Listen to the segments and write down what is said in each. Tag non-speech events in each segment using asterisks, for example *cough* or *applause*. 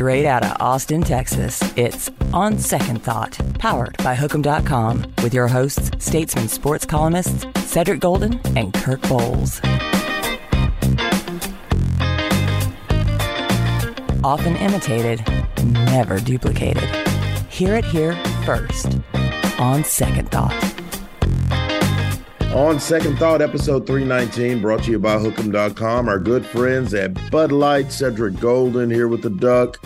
Straight out of Austin, Texas, it's On Second Thought, powered by Hook'em.com, with your hosts, statesman sports columnists Cedric Golden and Kirk Bohls. Often imitated, never duplicated. Hear it here first. On Second Thought. On Second Thought, episode 319, brought to you by Hook'em.com. Our good friends at Bud Light, Cedric Golden here with the Duck,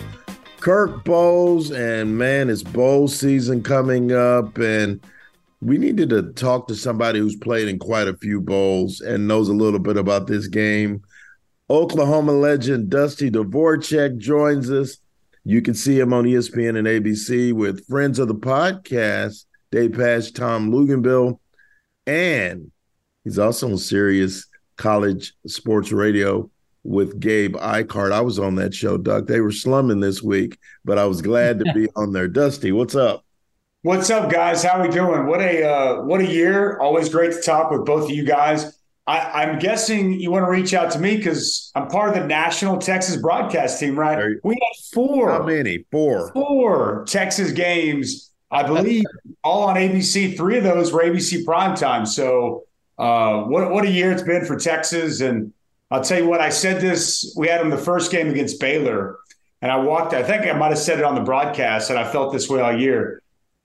Kirk Bohls, and man, it's bowl season coming up, and we needed to talk to somebody who's played in quite a few bowls and knows a little bit about this game. Oklahoma legend Dusty Dvoracek joins us. You can see him on ESPN and ABC with friends of the podcast, Dave Pasch, Tom Luginbill and he's also on Sirius College Sports Radio with Gabe Ikard. I was on that show, Doug. They were slumming this week, but I was glad to be *laughs* on there. Dusty, what's up? What's up, guys? How are we doing? What a uh, what a year! Always great to talk with both of you guys. I, am guessing you want to reach out to me because I'm part of the national Texas broadcast team, right? We had four. How many? Four. Four Texas games I believe all on ABC. Three of those were ABC primetime. So uh, what what a year it's been for Texas. And I'll tell you what, I said this. We had them the first game against Baylor, and I walked. I think I might have said it on the broadcast, and I felt this way all year.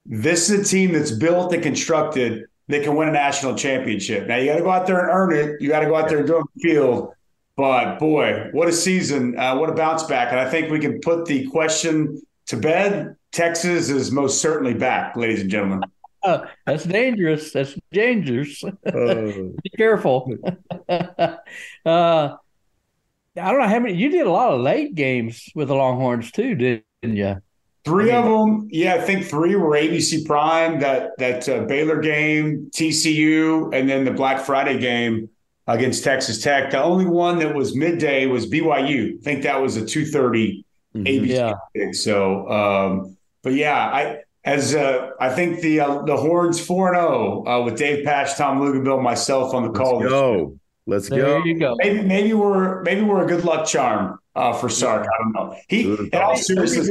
This is a team that's built and constructed that can win a national championship. Now you got to go out there and earn it. You got to go out there and go on the field. But boy, what a season! Uh, what a bounce back! And I think we can put the question to bed Texas is most certainly back, ladies and gentlemen. Uh, that's dangerous. That's dangerous. Uh, *laughs* Be careful. *laughs* uh, I don't know how many. You did a lot of late games with the Longhorns too, didn't you? Three I mean, of them, yeah, I think three were ABC Prime. That that uh, Baylor game, TCU, and then the Black Friday game against Texas Tech. The only one that was midday was BYU. I think that was a two thirty mm-hmm. ABC. Yeah. So um, but yeah, I as uh, I think the uh, the Horns four and zero oh, uh, with Dave Pasch, Tom Luginbill, myself on the call. Let's go. Let's there go. There you go. Maybe maybe we're maybe we're a good luck charm uh, for Sark. I don't know. He in all seriousness,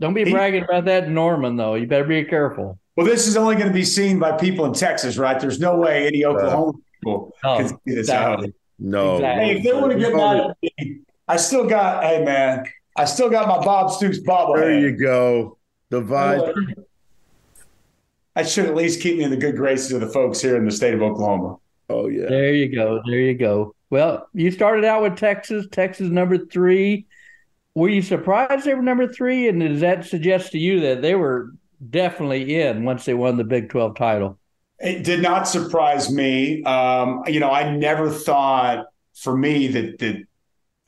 don't be bragging about that, Norman. Though you better be careful. Well, this is only going to be seen by people in Texas, right? There's no way any Oklahoma people oh, can see this exactly. out. No. Exactly. Hey, if they want to get mad I still got. Hey, man. I still got my Bob Stoops bobblehead. There you go. The vibe. That should at least keep me in the good graces of the folks here in the state of Oklahoma. Oh yeah. There you go. There you go. Well, you started out with Texas. Texas number three. Were you surprised they were number three? And does that suggest to you that they were definitely in once they won the Big Twelve title? It did not surprise me. Um, you know, I never thought for me that that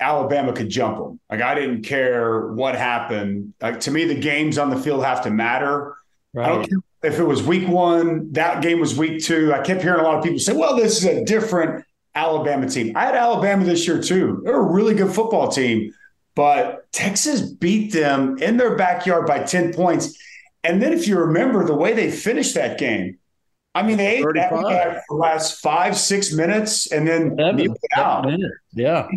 Alabama could jump them. Like I didn't care what happened. Like to me, the games on the field have to matter. Right. I don't care if it was week one, that game was week two. I kept hearing a lot of people say, well, this is a different Alabama team. I had Alabama this year too. They're a really good football team, but Texas beat them in their backyard by 10 points. And then if you remember the way they finished that game, I mean, they ate that for the last five, six minutes and then seven, out. Minutes. Yeah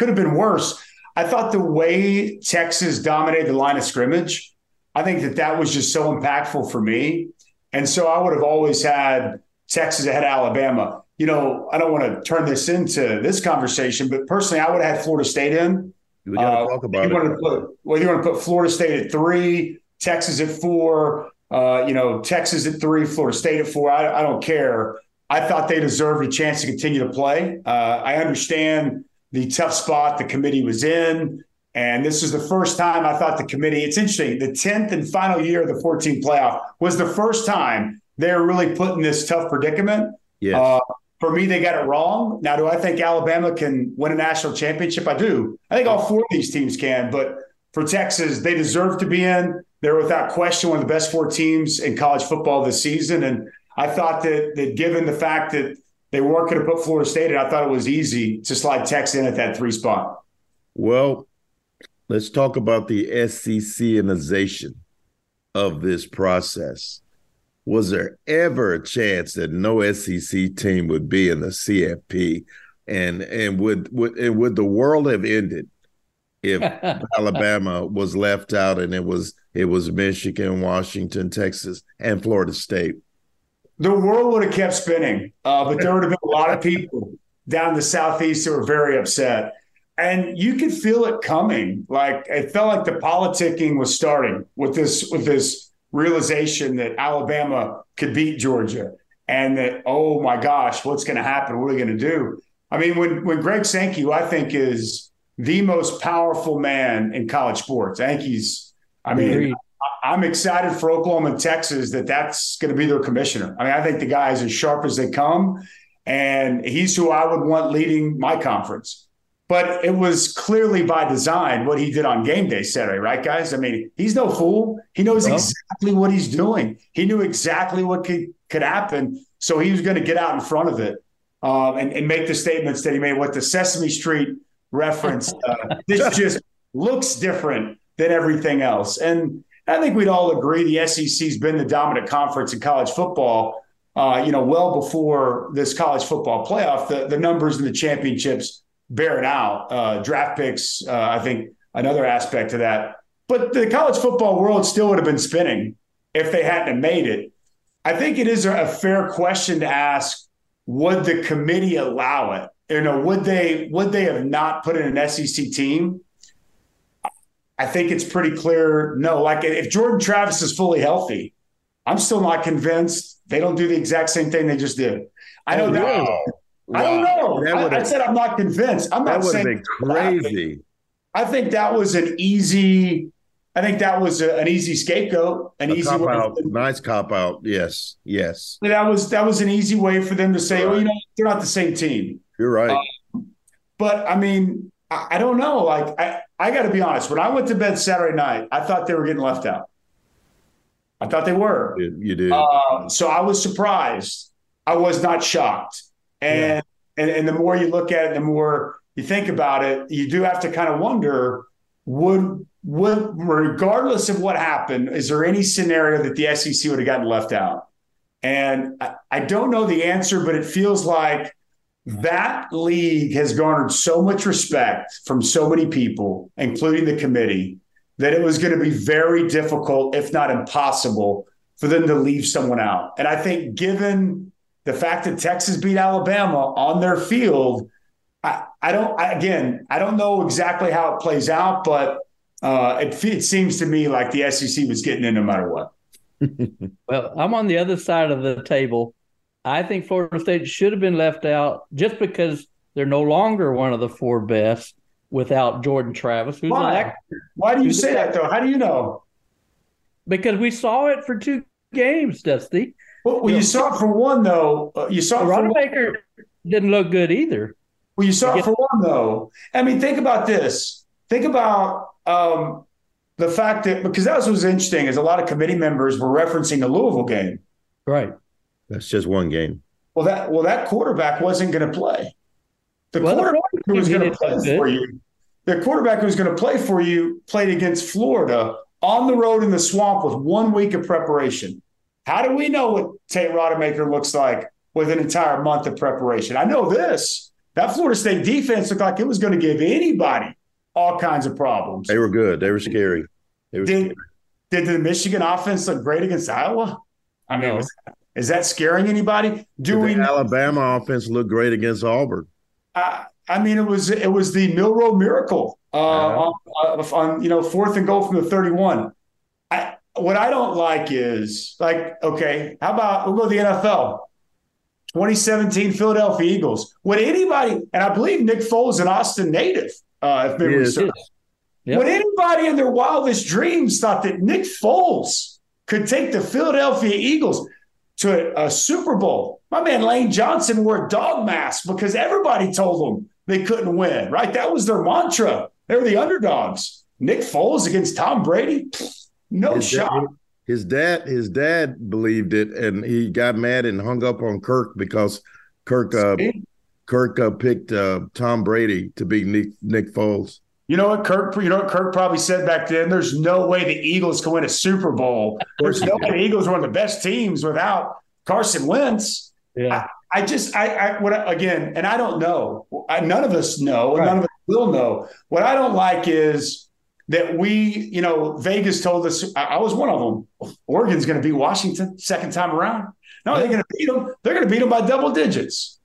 could have been worse. I thought the way Texas dominated the line of scrimmage, I think that that was just so impactful for me. And so I would have always had Texas ahead of Alabama. You know, I don't want to turn this into this conversation, but personally, I would have had Florida State in. We got to uh, talk about you it. Put, well, you want to put Florida State at three, Texas at four, uh, you know, Texas at three, Florida State at four. I, I don't care. I thought they deserved a chance to continue to play. Uh, I understand the tough spot the committee was in. And this is the first time I thought the committee, it's interesting, the 10th and final year of the 14 playoff was the first time they're really put in this tough predicament. Yes. Uh, for me, they got it wrong. Now, do I think Alabama can win a national championship? I do. I think all four of these teams can, but for Texas, they deserve to be in. They're without question one of the best four teams in college football this season. And I thought that that given the fact that they weren't going to put Florida State in. I thought it was easy to slide Texas in at that three spot. Well, let's talk about the SECization of this process. Was there ever a chance that no SEC team would be in the CFP, and and would would and would the world have ended if *laughs* Alabama was left out and it was it was Michigan, Washington, Texas, and Florida State. The world would have kept spinning, uh, but there would have been a lot of *laughs* people down the southeast who were very upset, and you could feel it coming. Like it felt like the politicking was starting with this with this realization that Alabama could beat Georgia, and that oh my gosh, what's going to happen? What are we going to do? I mean, when when Greg Sankey, who I think is the most powerful man in college sports, I think he's. I mean, Agreed. I'm excited for Oklahoma and Texas that that's going to be their commissioner. I mean, I think the guy is as sharp as they come, and he's who I would want leading my conference. But it was clearly by design what he did on game day Saturday, right, guys? I mean, he's no fool. He knows well, exactly what he's doing. He knew exactly what could, could happen. So he was going to get out in front of it um, and, and, make the statements that he made. What the Sesame Street reference, uh, this *laughs* just looks different than everything else. And I think we'd all agree the SEC's been the dominant conference in college football. Uh, you know, well before this college football playoff, the, the numbers in the championships bear it out. Uh, draft picks, uh, I think, another aspect of that. But the college football world still would have been spinning if they hadn't made it. I think it is a fair question to ask: Would the committee allow it? You know, would they would they have not put in an SEC team? I think it's pretty clear. No, like if Jordan Travis is fully healthy, I'm still not convinced they don't do the exact same thing they just did. I know oh, that. Wow. I don't know. I, I, said I'm not convinced. I'm not saying been crazy. I think that was an easy. I think that was a, an easy scapegoat, an a easy cop out. Nice cop out. Yes, yes. That was that was an easy way for them to say, right. "Oh, you know, they're not the same team." You're right. Um, but I mean, I, I don't know. Like I, I got to be honest. When I went to bed Saturday night, I thought they were getting left out. I thought they were. You did. Uh, so I was surprised. I was not shocked. And, yeah. and and the more you look at it, the more you think about it, you do have to kind of wonder would would regardless of what happened, is there any scenario that the SEC would have gotten left out? And I, I don't know the answer, but it feels like that league has garnered so much respect from so many people, including the committee, that it was going to be very difficult, if not impossible, for them to leave someone out. And I think, given the fact that Texas beat Alabama on their field, I, I don't, I, again, I don't know exactly how it plays out, but uh, it, it seems to me like the SEC was getting in no matter what. *laughs* well, I'm on the other side of the table. I think Florida State should have been left out just because they're no longer one of the four best without Jordan Travis. Who's Why? Why do you say that though? How do you know? Because we saw it for two games, Dusty. Well, well you, saw it for one though. Uh, you saw Rodemaker didn't look good either. Well, you saw it for one though. I mean, think about this. Think about um, the fact that because that was, was interesting is a lot of committee members were referencing the Louisville game. Right. That's just one game. Well, that well that quarterback wasn't going to play. The well, quarterback who was going to play for you, the quarterback who was going to play for you, played against Florida on the road in the swamp with one week of preparation. How do we know what Tate Rodemaker looks like with an entire month of preparation? I know this. That Florida State defense looked like it was going to give anybody all kinds of problems. They were good. They were scary. They were did, scary. did the Michigan offense look great against Iowa? I mean, no. Is that scaring anybody? Do we Alabama offense look great against Auburn? I, I mean, it was it was the Milroe miracle uh, uh-huh. on, uh, on, you know fourth and goal from the thirty one. I, what I don't like is like okay, how about we'll go to the NFL. 2017 Philadelphia Eagles. Would anybody, and I believe Nick Foles an Austin native, uh, if memory serves. Yep. Would anybody in their wildest dreams thought that Nick Foles could take the Philadelphia Eagles? To a, a Super Bowl. My man Lane Johnson wore a dog mask because everybody told them they couldn't win, right? That was their mantra. They were the underdogs. Nick Foles against Tom Brady, no his shot. Dad, his dad, his dad believed it, and he got mad and hung up on Kirk because Kirk, uh, Kirk uh, picked uh, Tom Brady to be Nick, Nick Foles. You know what Kirk? You know what Kirk probably said back then. There's no way the Eagles can win a Super Bowl. There's no way the Eagles are one of the best teams without Carson Wentz. Yeah. I, I just I, I what again, and I don't know. I, none of us know, right. none of us will know. What I don't like is that we, you know, Vegas told us, I, I was one of them. Oregon's going to beat Washington second time around. No, they're going to beat them. They're going to beat them by double digits.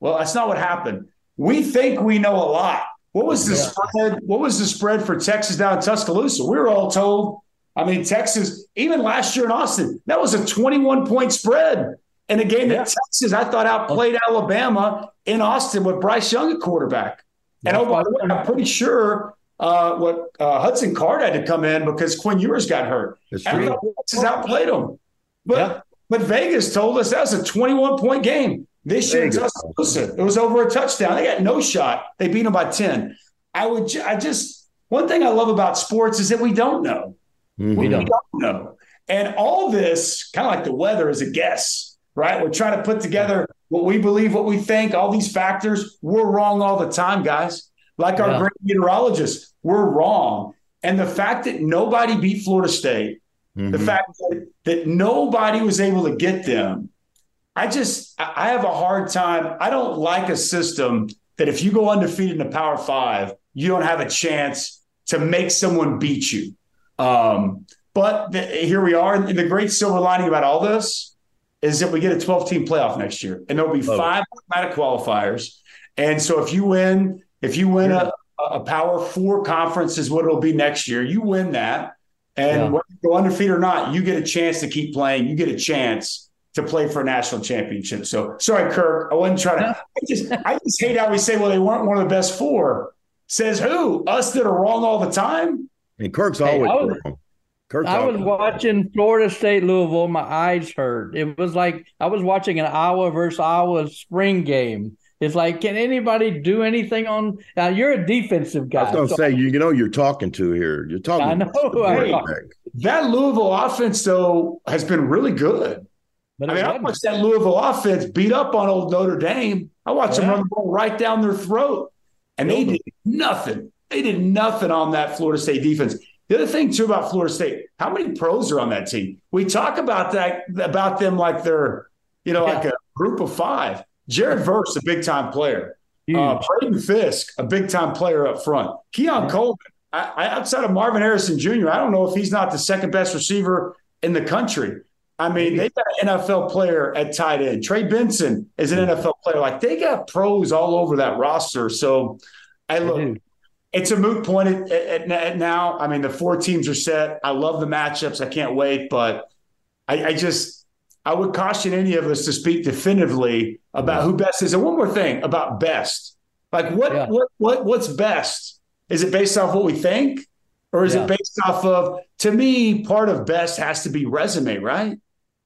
Well, that's not what happened. We think we know a lot. What was the yeah. spread? What was the spread for Texas down in Tuscaloosa? We were all told. I mean, Texas, even last year in Austin, that was a 21 point spread in a game that Texas, I thought, outplayed Alabama in Austin with Bryce Young at quarterback. And oh, by the way, I'm pretty sure uh, what uh, Hudson Card had to come in because Quinn Ewers got hurt. That's true. Texas outplayed them. But yeah. but Vegas told us that was a 21 point game. This year, Tuscaloosa, it was over a touchdown. They got no shot. They beat them by 10. I would, I just, one thing I love about sports is that we don't know. Mm-hmm. We, don't. don't know. And all this, kind of like the weather, is a guess, right? We're trying to put together what we believe, what we think, all these factors. We're wrong all the time, guys. Like our great meteorologists, we're wrong. And the fact that nobody beat Florida State, mm-hmm. the fact that, that nobody was able to get them, I just I have a hard time. I don't like a system that if you go undefeated in the Power Five, you don't have a chance to make someone beat you. Um, but the, here we are. And the great silver lining about all this is that we get a 12 team playoff next year, and there'll be oh. five automatic qualifiers. And so if you win, if you win yeah. a, a Power Four conference, is what it'll be next year. You win that, and yeah. whether you go undefeated or not, you get a chance to keep playing. You get a chance to play for a national championship. So sorry, Kirk. I wasn't trying to. I just I just hate how we say, well, they weren't one of the best four. Says who? Us that are wrong all the time. And Kirk's always hey, was, wrong. Kirk's I was watching Florida State Louisville. My eyes hurt. It was like I was watching an Iowa versus Iowa spring game. It's like, can anybody do anything on? Now you're a defensive guy. I was going to so say, you, you know, you're talking to here. You're talking. I know. Hey, that Louisville offense though has been really good. But I mean, I watched that Louisville offense beat up on old Notre Dame. I watched yeah. them run the ball right down their throat, and they did nothing. They did nothing on that Florida State defense. The other thing too about Florida State, how many pros are on that team? We talk about that about them like they're, you know, yeah. like a group of five. Jared Verse, a big time player. Uh, Braden Fiske, a big time player up front. Keon yeah. Coleman, I, I, outside of Marvin Harrison Jr., I don't know if he's not the second best receiver in the country. I mean, they got an NFL player at tight end. Trey Benson is an NFL player. Like they got pros all over that roster. So I look, it's a moot point at, at, at, now. I mean, the four teams are set. I love the matchups. I can't wait, but I, I just I would caution any of us to speak definitively about who best is. And one more thing about best, like what yeah. what what what's best? Is it based off what we think, or is yeah. it based off of? To me, part of best has to be resume, right?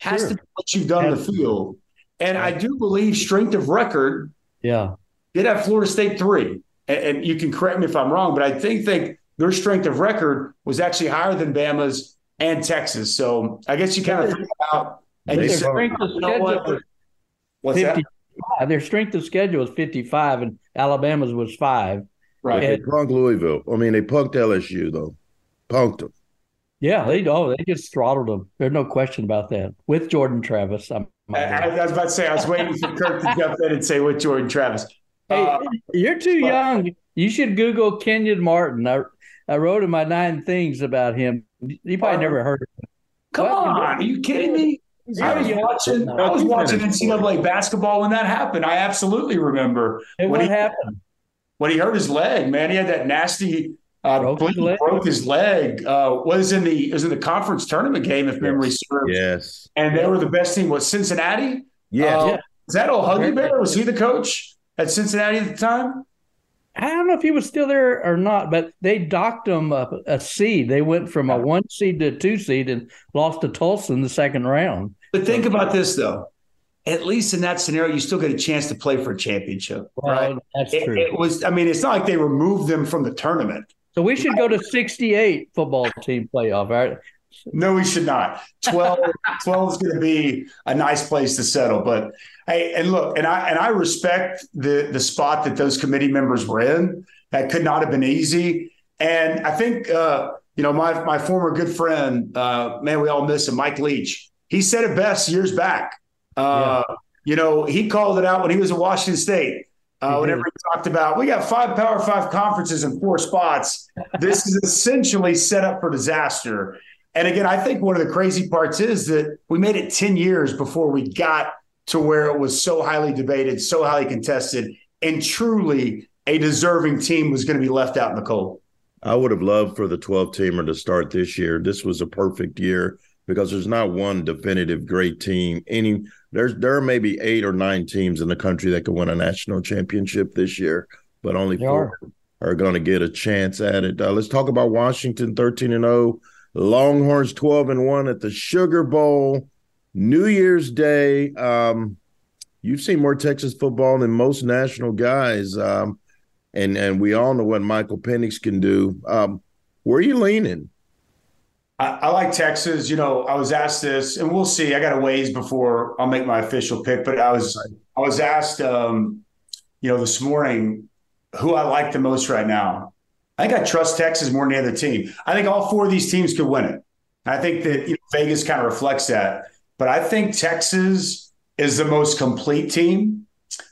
Has sure. to be what you've done in the field. And I do believe strength of record. Yeah. Did have Florida State three. And, and, you can correct me if I'm wrong, but I think think their strength of record was actually higher than Bama's and Texas. So I guess you kind of think about and their strength of schedule What's that? Their strength of schedule was 55 and Alabama's was five. Right. They punked Louisville. I mean, they punked LSU though. Punked them. Yeah, they oh they just throttled them. There's no question about that. With Jordan Travis, I, I, was about to say I was waiting for Kirk to jump in and say with Jordan Travis. Hey, uh, you're too but, young. You should Google Kenyon Martin. I I wrote in my nine things about him. You probably uh, never heard of him. Come what? on, are you kidding me? I was watching. I was watching NCAA basketball when that happened. I absolutely remember when what he, happened. When he hurt his leg, man, he had that nasty uh, broke, his leg. broke his leg. Uh, was in the was in the conference tournament game, if yes. memory serves. Yes, and they were the best team. Was Cincinnati? Yes. Uh, yeah. Is that old Huggy Bear? Was he the coach at Cincinnati at the time? I don't know if he was still there or not, but they docked him a, a seed. They went from a one seed to a two seed and lost to Tulsa in the second round. But think about this though. At least in that scenario, you still get a chance to play for a championship, well, right? That's it, true. It was. I mean, it's not like they removed them from the tournament. So we should go to 68 football team playoff, right? No, we should not. 12, *laughs* 12 is going to be a nice place to settle. But hey, and look, and I and I respect the the spot that those committee members were in. That could not have been easy. And I think uh, you know, my my former good friend, uh, man, we all miss him, Mike Leach. He said it best years back. Uh, yeah. You know, he called it out when he was at Washington State. Uh, whenever he talked about, we got five Power Five conferences in four spots. This is essentially set up for disaster. And again, I think one of the crazy parts is that we made it 10 years before we got to where it was so highly debated, so highly contested, and truly a deserving team was going to be left out in the cold. I would have loved for the 12 teamer to start this year. This was a perfect year because there's not one definitive great team. Any there's there are maybe eight or nine teams in the country that could win a national championship this year, but only four are, are going to get a chance at it. Uh, let's talk about Washington 13 and 0, Longhorns 12 and 1 at the Sugar Bowl, New Year's Day. Um, you've seen more Texas football than most national guys. Um, and and we all know what Michael Penix can do. Um, where are you leaning? I, I, like Texas. You know, I was asked this, and we'll see. I got a ways before I'll make my official pick, but I was I was asked, um, you know, this morning who I like the most right now. I think I trust Texas more than any other team. I think all four of these teams could win it. I think that you know, Vegas kind of reflects that, but I think Texas is the most complete team.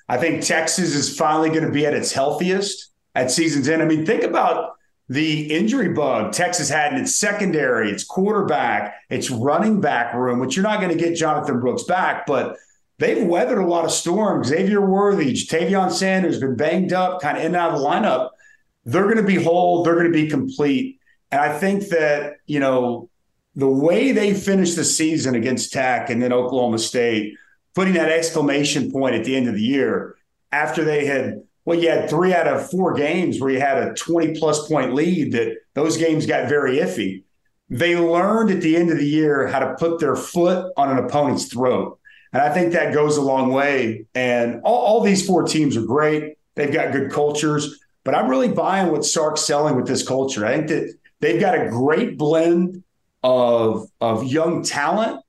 I think Texas is finally going to be at its healthiest at season's end. I mean, think about the injury bug Texas had in its secondary, its quarterback, its running back room, which you're not going to get Jonathan Brooks back, but they've weathered a lot of storms. Xavier Worthy, Tavion Sanders been banged up, kind of in and out of the lineup. They're going to be whole. They're going to be complete. And I think that, you know, the way they finished the season against Tech and then Oklahoma State, putting that exclamation point at the end of the year after they had well, you had three out of four games where you had a 20 plus point lead that those games got very iffy. They learned at the end of the year how to put their foot on an opponent's throat. And I think that goes a long way. And all, all these four teams are great. They've got good cultures, but I'm really buying what Sark's selling with this culture. I think that they've got a great blend of, of young talent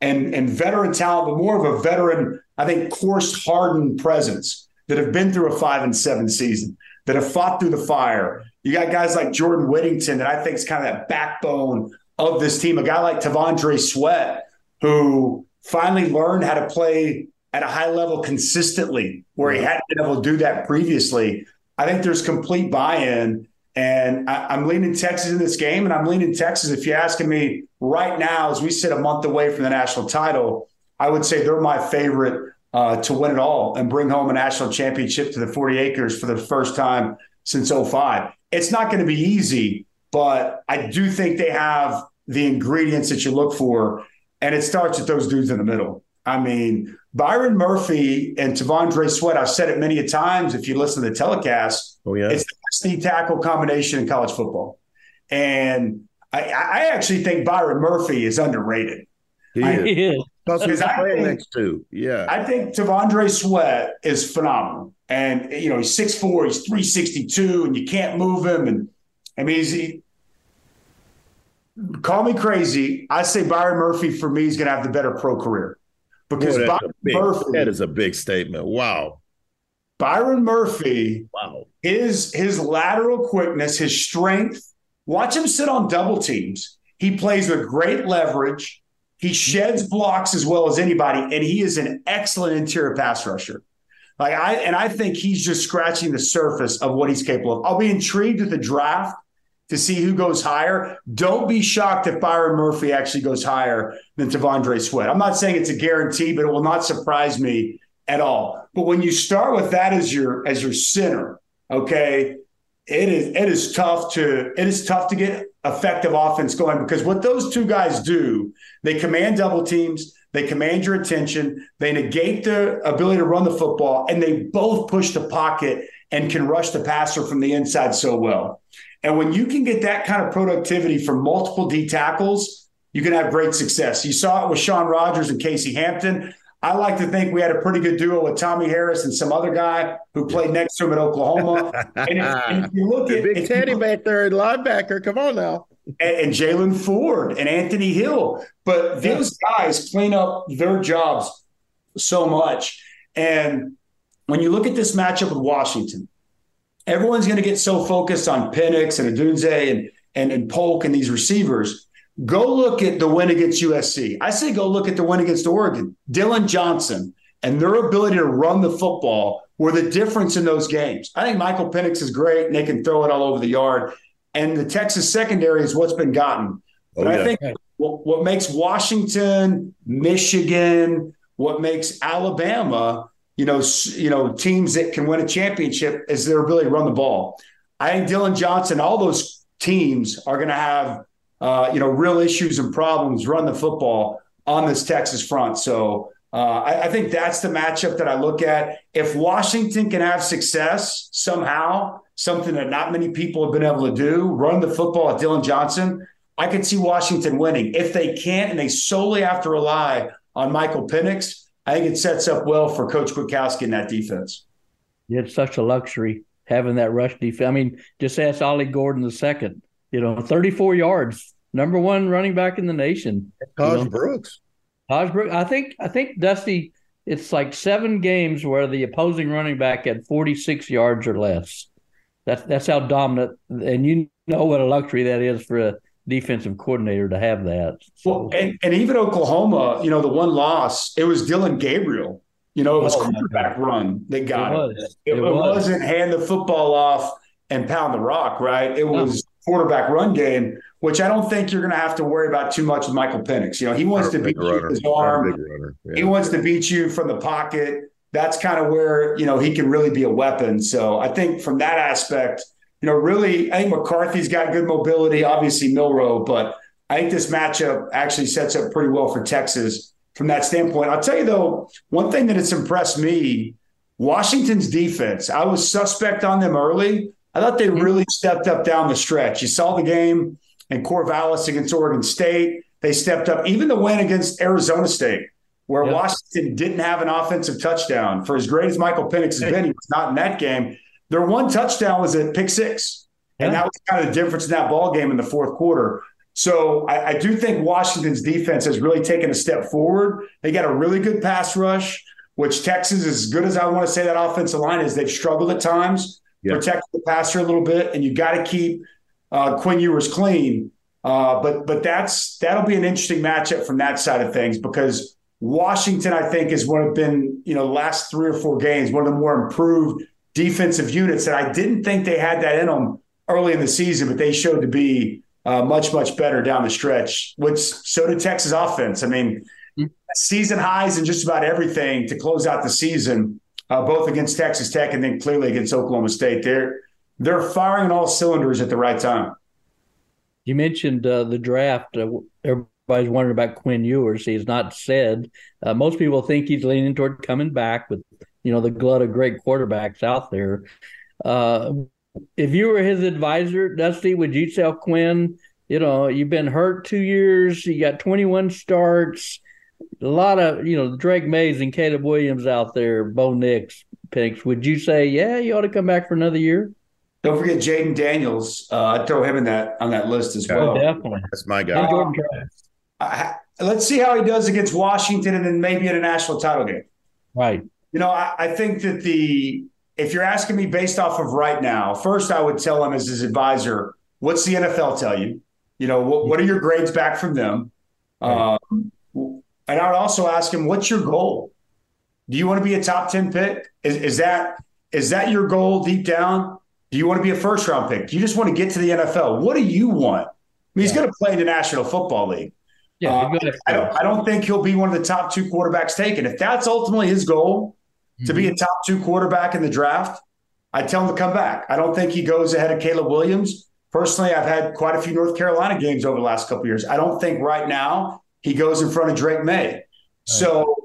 and, and veteran talent, but more of a veteran, I think, course hardened presence that have been through a five and seven season, that have fought through the fire. You got guys like Jordan Whittington that I think is kind of that backbone of this team. A guy like T'Vondre Sweat, who finally learned how to play at a high level consistently, where he hadn't been able to do that previously. I think there's complete buy-in, and I, am leaning Texas in this game, and I'm leaning Texas. If you're asking me right now, as we sit a month away from the national title, I would say they're my favorite uh, to win it all and bring home a national championship to the 40 acres for the first time since 05. It's not going to be easy, but I do think they have the ingredients that you look for. And it starts with those dudes in the middle. I mean, Byron Murphy and T'Vondre Sweat, I've said it many a times if you listen to the telecast. Oh, yeah. It's the best knee tackle combination in college football. And I, I actually think Byron Murphy is underrated. He is. That's what I think, next to. Yeah. I think T'Vondre Sweat is phenomenal. And, you know, he's 6'4, he's 362, and you can't move him. And I mean, he's, he, call me crazy. I say Byron Murphy for me is going to have the better pro career because Boy, Byron big, Murphy. That is a big statement. Wow. Byron Murphy, wow. His, his lateral quickness, his strength. Watch him sit on double teams. He plays with great leverage. He sheds blocks as well as anybody, and he is an excellent interior pass rusher. Like I and I think he's just scratching the surface of what he's capable of. I'll be intrigued with the draft to see who goes higher. Don't be shocked if Byron Murphy actually goes higher than T'Vondre Sweat. I'm not saying it's a guarantee, but it will not surprise me at all. But when you start with that as your as your center, okay, it is it is tough to it is tough to get effective offense going because what those two guys do, they command double teams, they command your attention, they negate the ability to run the football, and they both push the pocket and can rush the passer from the inside so well. And when you can get that kind of productivity from multiple D tackles, you can have great success. You saw it with Shaun Rogers and Casey Hampton. I like to think we had a pretty good duo with Tommie Harris and some other guy who played next to him at Oklahoma. *laughs* and, if, and if you look the at big Teddy back there at linebacker, come on now. And, and Jaylan Ford and Anthony Hill, but those guys clean up their jobs so much. And when you look at this matchup with Washington, everyone's going to get so focused on Penix and Odunze and and, and Polk and these receivers. Go look at the win against USC. I say go look at the win against Oregon. Dillon Johnson and their ability to run the football were the difference in those games. I think Michael Penix is great and they can throw it all over the yard. And the Texas secondary is what's been gotten. Oh, but oh, yeah. I think what, what makes Washington, Michigan, what makes Alabama, you know, you know, teams that can win a championship is their ability to run the ball. I think Dillon Johnson, all those teams are going to have, uh, you know, real issues and problems run the football on this Texas front. So uh, I, I, think that's the matchup that I look at. If Washington can have success somehow, something that not many people have been able to do, run the football at Dillon Johnson, I could see Washington winning. If they can't and they solely have to rely on Michael Penix, I think it sets up well for Coach Kwiatkowski in that defense. It's such a luxury having that rush defense. I mean, just ask Ollie Gordon the second. You know, 34 yards, number one running back in the nation. Tahj you know? Brooks. Tahj Brooks. I think I think Dusty. It's like seven games where the opposing running back had 46 yards or less. That's that's how dominant, and you know what a luxury that is for a defensive coordinator to have that. So. Well, and, and even Oklahoma, you know, the one loss, it was Dillon Gabriel. You know, it was oh, quarterback run they got it. Was. It, it, it was. not hand the football off and pound the rock, right? It was no. Quarterback run game, which I don't think you're going to have to worry about too much with Michael Penix. You know, he wants to beat you with his arm. Yeah. He wants to beat you from the pocket. That's kind of where, you know, he can really be a weapon. So I think from that aspect – you know, really, I think McCarthy's got good mobility, obviously Milroe, but I think this matchup actually sets up pretty well for Texas from that standpoint. I'll tell you though, one thing that has impressed me, Washington's defense. I was suspect on them early. I thought they really stepped up down the stretch. You saw the game in Corvallis against Oregon State. They stepped up. Even the win against Arizona State, where yep. Washington didn't have an offensive touchdown. For as great as Michael Penix has been, he was not in that game. Their one touchdown was at pick six, yeah. and that was kind of the difference in that ball game in the fourth quarter. So I, I, do think Washington's defense has really taken a step forward. They got a really good pass rush, which Texas, as good as I want to say that offensive line is, they've struggled at times, yeah. protect the passer a little bit, and you got to keep uh, Quinn Ewers clean. Uh, but but that's that'll be an interesting matchup from that side of things because Washington, I think, is one of been you know last three or four games one of the more improved defensive units that I didn't think they had that in them early in the season, but they showed to be uh, much, much better down the stretch, which so did Texas offense. I mean, mm-hmm. season highs and just about everything to close out the season, uh, both against Texas Tech and then clearly against Oklahoma State. They're they're firing all cylinders at the right time. You mentioned uh, the draft. Uh, everybody's wondering about Quinn Ewers. He's not said. Uh, most people think he's leaning toward coming back with you know the glut of great quarterbacks out there. Uh, if you were his advisor, Dusty, would you tell Quinn, you know, you've been hurt two years, you got 21 starts, a lot of, you know, Drake Mays and Caleb Williams out there, Bo Nix picks. Would you say, yeah, you ought to come back for another year? Don't forget Jayden Daniels. Uh, I'd throw him in that on that list as well. definitely, that's my guy. Uh, let's see how he does against Washington, and then maybe in a national title game. Right. You know, I, I think that the if you're asking me based off of right now, first I would tell him as his advisor, what's the NFL tell you? You know, what, what are your grades back from them? Right. Um, and I would also ask him, what's your goal? Do you want to be a top 10 pick? Is, is that is that your goal deep down? Do you want to be a first round pick? Do you just want to get to the NFL? What do you want? I mean, he's going to play in the National Football League. Yeah, uh, I, don't, I don't think he'll be one of the top two quarterbacks taken. If that's ultimately his goal, mm-hmm. to be a mm-hmm. top two quarterback in the draft, I tell him to come back. I don't think he goes ahead of Caleb Williams. Personally, I've had quite a few North Carolina games over the last couple years. I don't think right now he goes in front of Drake Maye. Right. So,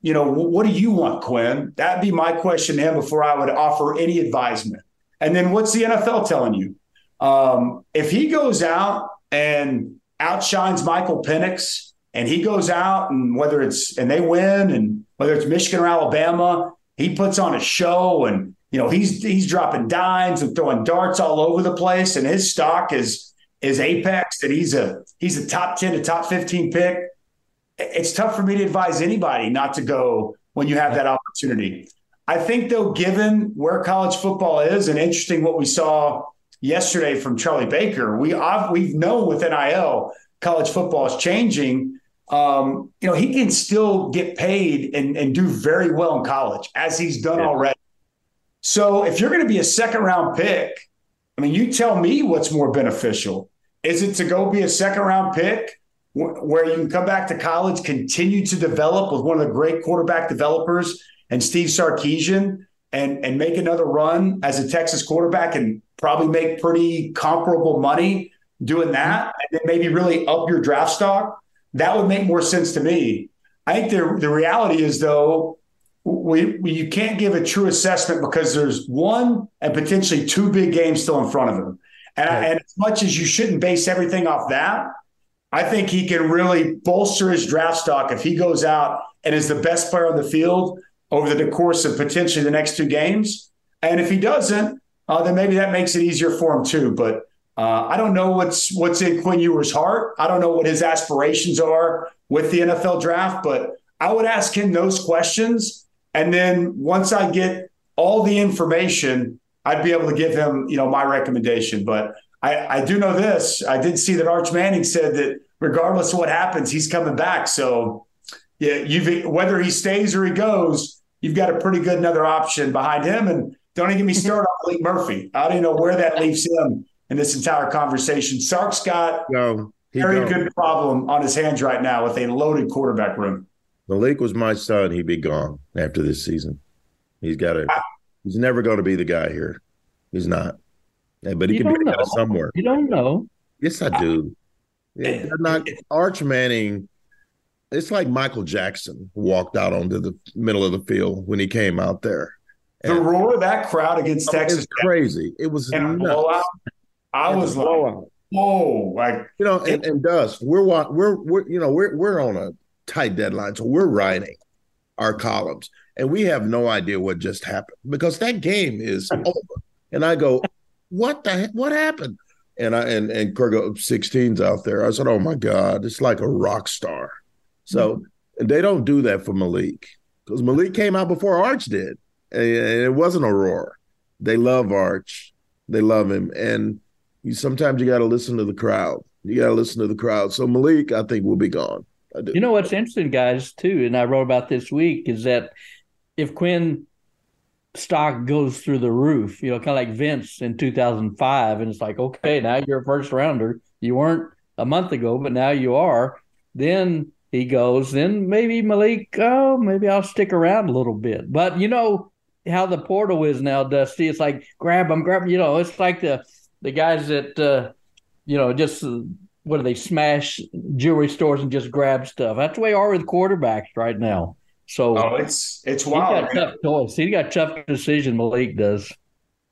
you know, what do you want, Quinn? That'd be my question to him before I would offer any advisement. And then what's the NFL telling you? Um, if he goes out and outshines Michael Penix and he goes out and whether it's and they win and whether it's Michigan or Alabama, he puts on a show and you know he's he's dropping dimes and throwing darts all over the place and his stock is is apex and he's a he's a top 10 to top 15 pick. It's tough for me to advise anybody not to go when you have that opportunity. I think though, given where college football is and interesting what we saw yesterday from Charlie Baker, we we've known with NIL college football is changing um, you know, he can still get paid and, and do very well in college, as he's done yeah. already. So if you're going to be a second round pick, I mean, you tell me what's more beneficial. Is it to go be a second round pick where you can come back to college, continue to develop with one of the great quarterback developers and Steve Sarkisian and, and make another run as a Texas quarterback and probably make pretty comparable money doing that and then maybe really up your draft stock? That would make more sense to me. I think the, the reality is, though, we, we, you can't give a true assessment because there's one and potentially two big games still in front of him. And, right. and as much as you shouldn't base everything off that, I think he can really bolster his draft stock if he goes out and is the best player on the field over the course of potentially the next two games. And if he doesn't, uh, then maybe that makes it easier for him too. But uh, I don't know what's what's in Quinn Ewers' heart. I don't know what his aspirations are with the NFL draft, but I would ask him those questions. And then once I get all the information, I'd be able to give him, you know, my recommendation. But I, I do know this. I did see that Arch Manning said that regardless of what happens, he's coming back. So yeah, you've whether he stays or he goes, you've got a pretty good another option behind him. And don't even get me started on Maalik Murphy. I don't even know where that leaves him in this entire conversation. Sark's got no, very good problem on his hands right now with a loaded quarterback room. Maalik was my son. He'd be gone after this season. He's got to. He's never going to be the guy here. He's not. But he you can be know. somewhere. You don't know. Yes, I do. Yeah, not Arch Manning. It's like Michael Jackson walked out onto the middle of the field when he came out there. The roar of that crowd against oh, Texas, was crazy. It was and blowout. I was like, blowout. whoa, like you know, and, and Dust, we're we're we're you know we're we're on a tight deadline, so we're writing our columns, and we have no idea what just happened because that game is *laughs* over. And I go, what the heck? what happened? And I and and Kirk 16's out there. I said, oh my god, it's like a rock star. So mm-hmm. they don't do that for Maalik because Maalik came out before Arch did, and it wasn't a roar. They love Arch, they love him, and you sometimes you got to listen to the crowd. You got to listen to the crowd. So Maalik, I think, will be gone. You know what's interesting, guys, too, and I wrote about this week is that if Quinn stock goes through the roof, you know, kind of like Vince in 2005. And it's like, okay, now you're a first rounder. You weren't a month ago, but now you are. Then he goes, then maybe Maalik, oh, maybe I'll stick around a little bit. But you know how the portal is now, Dusty. It's like grab them, grab them. You know, it's like the the guys that uh, you know just what do they smash jewelry stores and just grab stuff. That's the way are with quarterbacks right now. So oh, it's it's wild. He got tough choice. He got tough decision. Maalik does.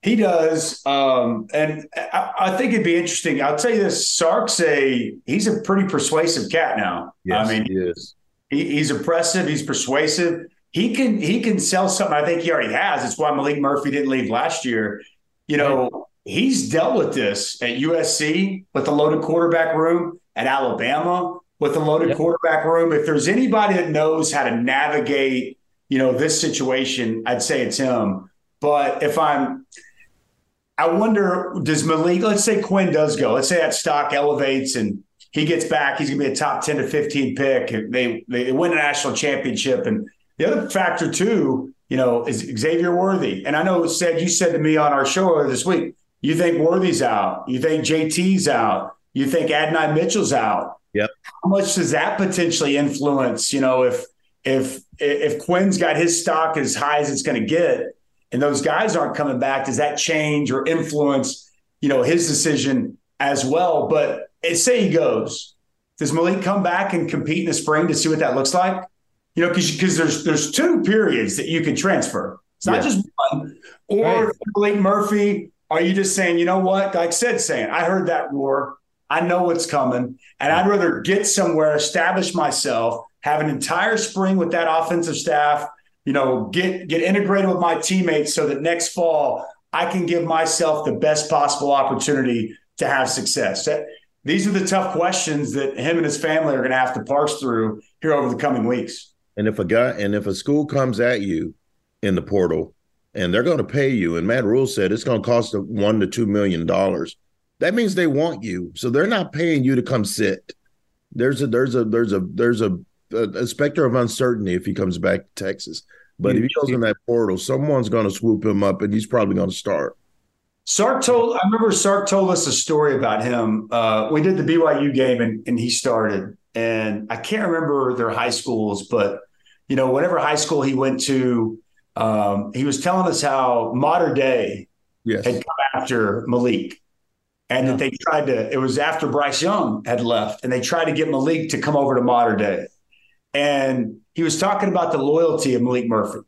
He does, um, and I, I, think it'd be interesting. I'll tell you this: Sark's a he's a pretty persuasive cat now. Yes, I mean, he is. He, he's impressive. He's persuasive. He can he can sell something. I think he already has. It's why Maalik Murphy didn't leave last year. You know, he's dealt with this at USC with a loaded quarterback room at Alabama with a loaded yep. quarterback room. If there's anybody that knows how to navigate, you know, this situation, I'd say it's him. But if I'm, I wonder, does Maalik, let's say Quinn does go, let's say that stock elevates and he gets back, he's going to be a top 10 to 15 pick. They, they win a national championship. And the other factor, too, you know, is Xavier Worthy. And I know said you said to me on our show earlier this week, you think Worthy's out, you think JT's out, you think Adonai Mitchell's out. Yep. How much does that potentially influence? You know, if if if Quinn's got his stock as high as it's going to get, and those guys aren't coming back, does that change or influence? You know, his decision as well. But say he goes, does Maalik come back and compete in the spring to see what that looks like? You know, because because there's there's two periods that you can transfer. It's not yeah. just one. Or right. Malik Murphy, are you just saying, you know what? Like said, saying I heard that roar. I know what's coming, and I'd rather get somewhere, establish myself, have an entire spring with that offensive staff, you know, get get integrated with my teammates so that next fall I can give myself the best possible opportunity to have success. That, these are the tough questions that him and his family are going to have to parse through here over the coming weeks. And if a guy and if a school comes at you in the portal and they're going to pay you, and Matt Rhule said it's going to cost one to two million dollars that means they want you. So they're not paying you to come sit. there's a there's a there's a there's a a, specter of uncertainty if he comes back to Texas. But if he goes in that portal, someone's going to swoop him up, and he's probably going to start. Sark told. I remember Sark told us a story about him. Uh, we did the BYU game, and, and he started. And I can't remember their high schools, but you know, whatever high school he went to, um, he was telling us how Mater Dei yes. had come after Maalik, and yeah. that they tried to. It was after Bryce Young had left, and they tried to get Maalik to come over to Mater Dei. and he was talking about the loyalty of Maalik Murphy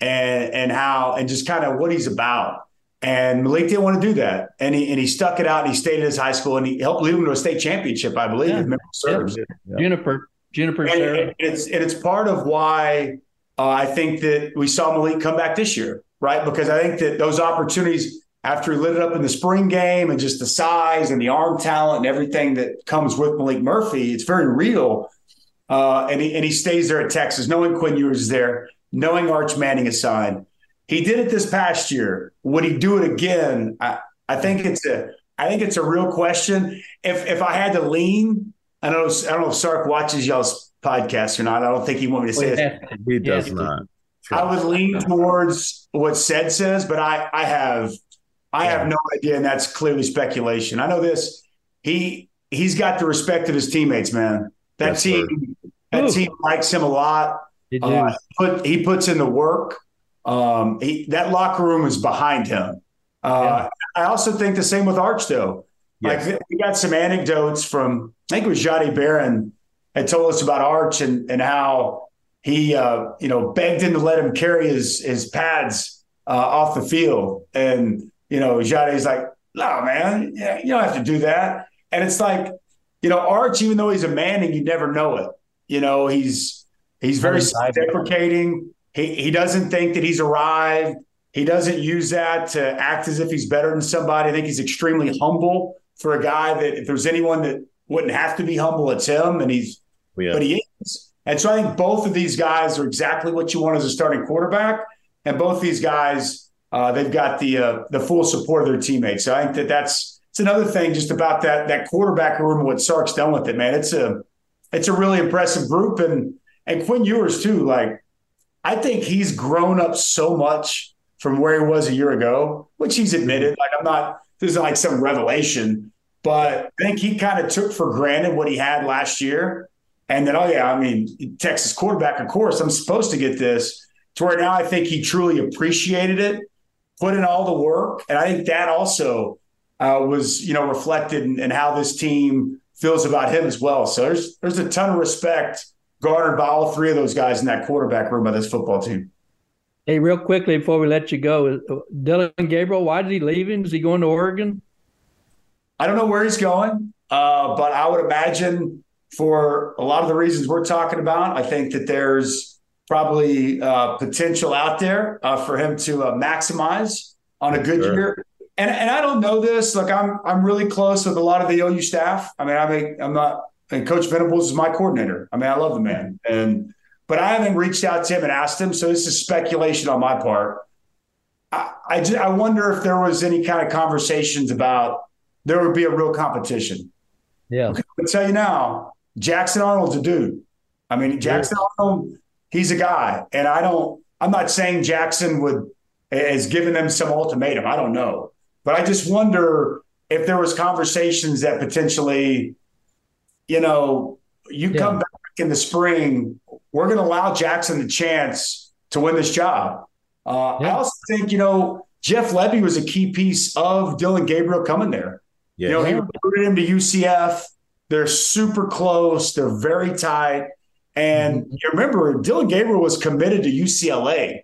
and and how and just kind of what he's about. And Maalik didn't want to do that, and he and he stuck it out. and He stayed at his high school, and he helped lead him to a state championship, I believe. Yeah. serves. Yeah. Juniper, Juniper, and, and, it's and it's part of why uh, I think that we saw Maalik come back this year, right? Because I think that those opportunities after he lit it up in the spring game and just the size and the arm talent and everything that comes with Maalik Murphy, it's very real. Uh, and he and he stays there at Texas, knowing Quinn Ewers is there, knowing Arch Manning is signed. He did it this past year. Would he do it again? I, I think it's a I think it's a real question. If if I had to lean, I know I don't know if Sark watches y'all's podcast or not. I don't think he want me to say it. He does yeah. not. I would lean towards what Ced says, but I I have I have no idea, and that's clearly speculation. I know this. He he's got the respect of his teammates, man. That yes, team, sir. that Ooh. team likes him a lot. Uh, put, he puts in the work. Um, he, that locker room is behind him. Uh, yeah. I also think the same with Arch, though. Yes. Like we got some anecdotes from I think it was Jahdae Barron had told us about Arch and and how he uh, you know begged him to let him carry his his pads uh, off the field, and you know Jahdae's like, no man, you don't have to do that, and it's like you know, Arch, even though he's a man and you never know it. You know, he's he's very deprecating. He he doesn't think that he's arrived. He doesn't use that to act as if he's better than somebody. I think he's extremely humble for a guy that if there's anyone that wouldn't have to be humble, it's him. And he's yeah. but he is. And so I think both of these guys are exactly what you want as a starting quarterback. And both these guys, uh, they've got the uh, the full support of their teammates. So I think that that's it's another thing just about that that quarterback room and what Sark's done with it, man. It's a it's a really impressive group and and Quinn Ewers too. Like I think he's grown up so much from where he was a year ago, which he's admitted. Like I'm not this is like some revelation, but I think he kind of took for granted what he had last year. And then, oh yeah, I mean, Texas quarterback, of course, I'm supposed to get this. To where now I think he truly appreciated it, put in all the work, and I think that also uh, was you know reflected in, in, how this team feels about him as well. So there's there's a ton of respect garnered by all three of those guys in that quarterback room of this football team. Hey, real quickly before we let you go, Dillon Gabriel, why did he leave him? Is he going to Oregon? I don't know where he's going, uh, but I would imagine for a lot of the reasons we're talking about, I think that there's probably uh, potential out there uh, for him to uh, maximize on a good sure. year and and I don't know this. Like I'm I'm really close with a lot of the OU staff. I mean, I mean, I'm not. And Coach Venables is my coordinator. I mean, I love the man, and but I haven't reached out to him and asked him. So this is speculation on my part. I I, just, I wonder if there was any kind of conversations about there would be a real competition. Yeah, okay, I'll tell you now, Jackson Arnold's a dude. I mean, Jackson yeah. Arnold, he's a guy, and I don't. I'm not saying Jackson would has given them some ultimatum. I don't know. But I just wonder if there was conversations that potentially, you know, you yeah. come back in the spring, we're going to allow Jackson the chance to win this job. Uh, yeah. I also think, you know, Jeff Lebby was a key piece of Dillon Gabriel coming there. Yeah. You know, he recruited him to UCF. They're super close. They're very tight. And mm-hmm. you remember, Dillon Gabriel was committed to UCLA.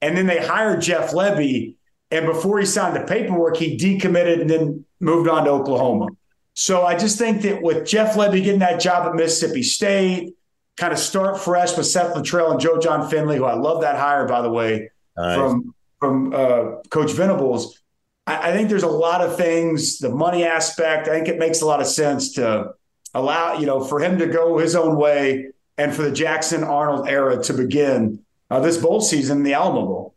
And then they hired Jeff Lebby. And before he signed the paperwork, he decommitted and then moved on to Oklahoma. So I just think that with Jeff Lebby getting that job at Mississippi State, kind of start fresh with Seth Littrell and Joe Jon Finley, who I love that hire, by the way, nice. from from uh, Coach Venables. I, I think there's a lot of things, the money aspect. I think it makes a lot of sense to allow, you know, for him to go his own way and for the Jackson Arnold era to begin uh, this bowl season, in the Alamo Bowl.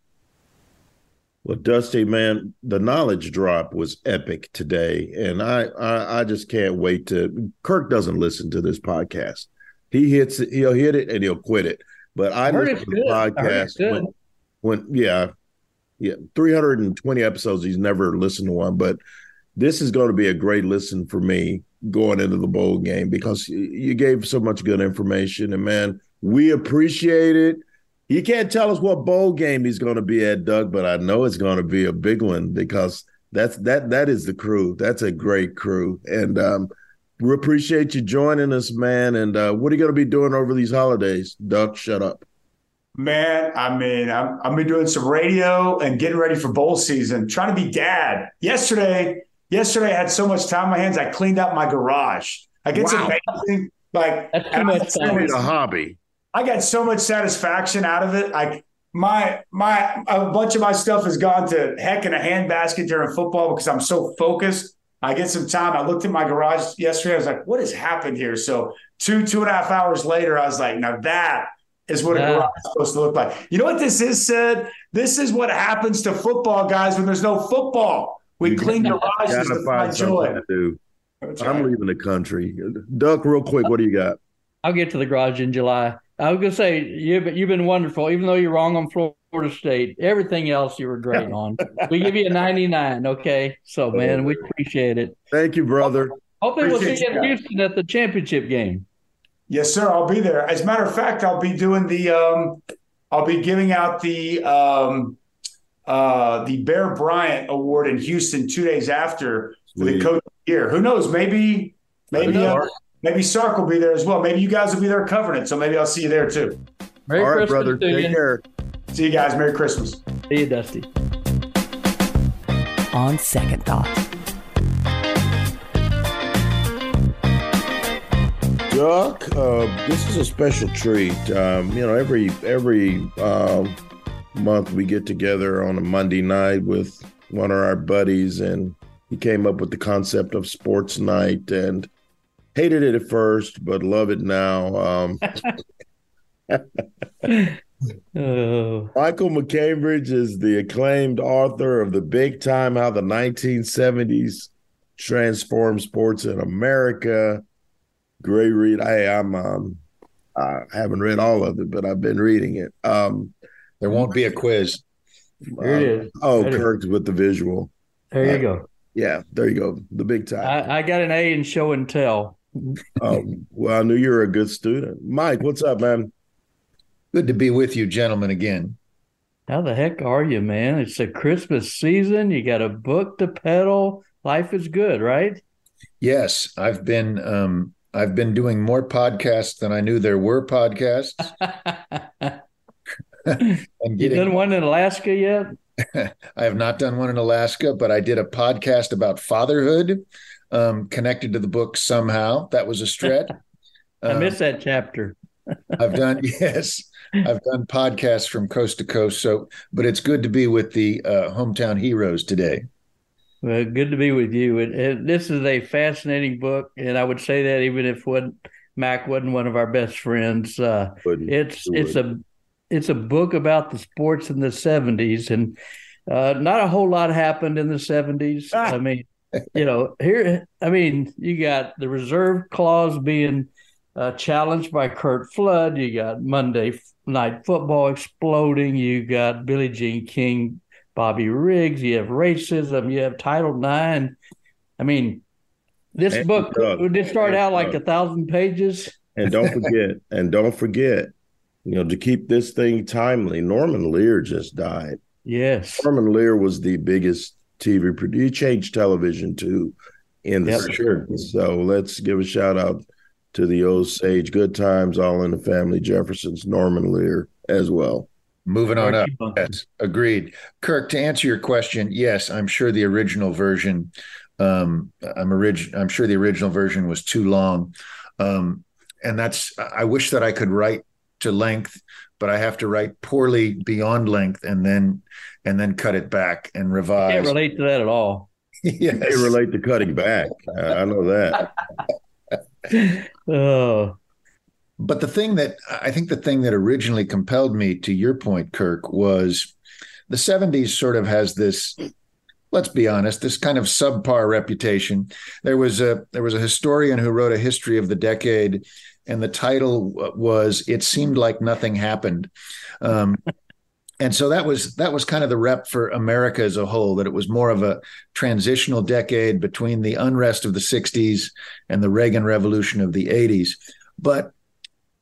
Well, Dusty, man, the knowledge drop was epic today, and I, I, I just can't wait to. Kirk doesn't listen to this podcast. He hits it, he'll hit it, and he'll quit it. But I, I listen to the podcast when, when, yeah, yeah, three hundred and twenty episodes. He's never listened to one, but this is going to be a great listen for me going into the bowl game because you gave so much good information, and man, we appreciate it you can't tell us what bowl game he's going to be at, Doug, but I know it's going to be a big one because that's that that is the crew. That's a great crew, and um, we appreciate you joining us, man. And uh, what are you going to be doing over these holidays, Doug? Shut up. Man, I mean, I'm I'm been doing some radio and getting ready for bowl season, trying to be dad. Yesterday, yesterday I had so much time on my hands, I cleaned out my garage. I get wow. amazing like that's too much time. a hobby. I got so much satisfaction out of it. Like my my a bunch of my stuff has gone to heck in a handbasket during football because I'm so focused. I get some time. I looked at my garage yesterday. I was like, what has happened here? So two, two and a half hours later, I was like, now that is what yeah. a garage is supposed to look like. You know what this is, Ced? This is what happens to football guys when there's no football. We you clean garages. That's my joy. I'm leaving the country. Duck, real quick, what do you got? I'll get to the garage in July. I was gonna say you've you've been wonderful, even though you're wrong on Florida State. Everything else you were great on. We give you a 99. Okay, so man, we appreciate it. Thank you, brother. Hopefully, appreciate we'll see you in Houston at the championship game. Yes, sir. I'll be there. As a matter of fact, I'll be doing the. Um, I'll be giving out the um, uh, the Bear Bryant Award in Houston two days after for the coach of the year. Who knows? Maybe maybe. Uh, Maybe Sark will be there as well. Maybe you guys will be there covering it. So maybe I'll see you there too. Merry All right, Christmas brother. Take you. care. See you guys. Merry Christmas. See you, Dusty. On second thought. Duck, uh, this is a special treat. Um, you know, every every uh, month we get together on a Monday night with one of our buddies, and he came up with the concept of sports night. And hated it at first, but love it now. Um, *laughs* oh. Michael MacCambridge is the acclaimed author of The Big Time How the 1970s Transformed Sports in America. Great read. Hey, I'm um, I haven't read all of it, but I've been reading it. Um, there won't be a quiz. There it is. Oh, Kirk's with the visual. There you uh, go. Yeah, there you go. The big time. I, I, got an A in show and tell oh, well, I knew you were a good student. Mike, what's up, man? Good to be with you, gentlemen, again. How the heck are you, man? It's a Christmas season. You got a book to peddle. Life is good, right? Yes, I've been um, I've been doing more podcasts than I knew there were podcasts. *laughs* *laughs* and getting, you done one in Alaska yet? *laughs* I have not done one in Alaska, but I did a podcast about fatherhood um, connected to the book somehow. That was a stretch. *laughs* I um, missed that chapter. I've done yes, I've done podcasts from coast to coast. So, but it's good to be with the uh, hometown heroes today. Well, good to be with you. And, and, this is a fascinating book, and I would say that even if what Mac wasn't one of our best friends, uh, it's it's a it's a book about the sports in the '70s, and uh, not a whole lot happened in the '70s. Ah. I mean, you know, here, I mean, you got the reserve clause being uh, challenged by Curt Flood. You got Monday Night Football exploding. You got Billie Jean King, Bobby Riggs. You have racism. You have Title IX. I mean, this and book did start out like a thousand pages. And don't forget, and don't forget, you know, to keep this thing timely, Norman Lear just died. Yes. Norman Lear was the biggest TV producer. He changed television too in the yep, sure. So let's give a shout out to the Osage Good Times, All in the Family, Jeffersons, Norman Lear as well. Moving on up. Yes, agreed. Kirk, to answer your question, yes, I'm sure the original version, um, I'm orig- I'm sure the original version was too long. Um, and that's I wish that I could write to length, but I have to write poorly beyond length and then and then cut it back and revise. I can't relate to that at all. *laughs* yes. They relate to cutting back. I know that. oh. But the thing that I think the thing that originally compelled me to your point, Kirk, was the 70s sort of has this let's be honest, this kind of subpar reputation. There was a there was a historian who wrote a history of the decade, and the title was "It seemed like nothing happened." Um, and so that was that was kind of the rep for America as a whole. That it was more of a transitional decade between the unrest of the '60s and the Reagan Revolution of the '80s. But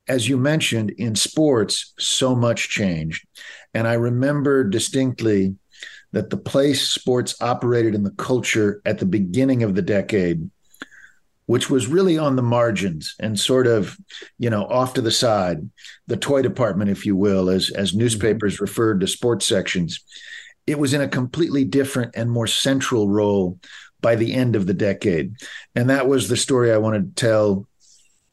as you mentioned, in sports, so much changed, and I remember distinctly that the place sports operated in the culture at the beginning of the decade, which was really on the margins and sort of, you know, off to the side, the toy department, if you will, as as mm-hmm. newspapers referred to sports sections, it was in a completely different and more central role by the end of the decade. And that was the story I wanted to tell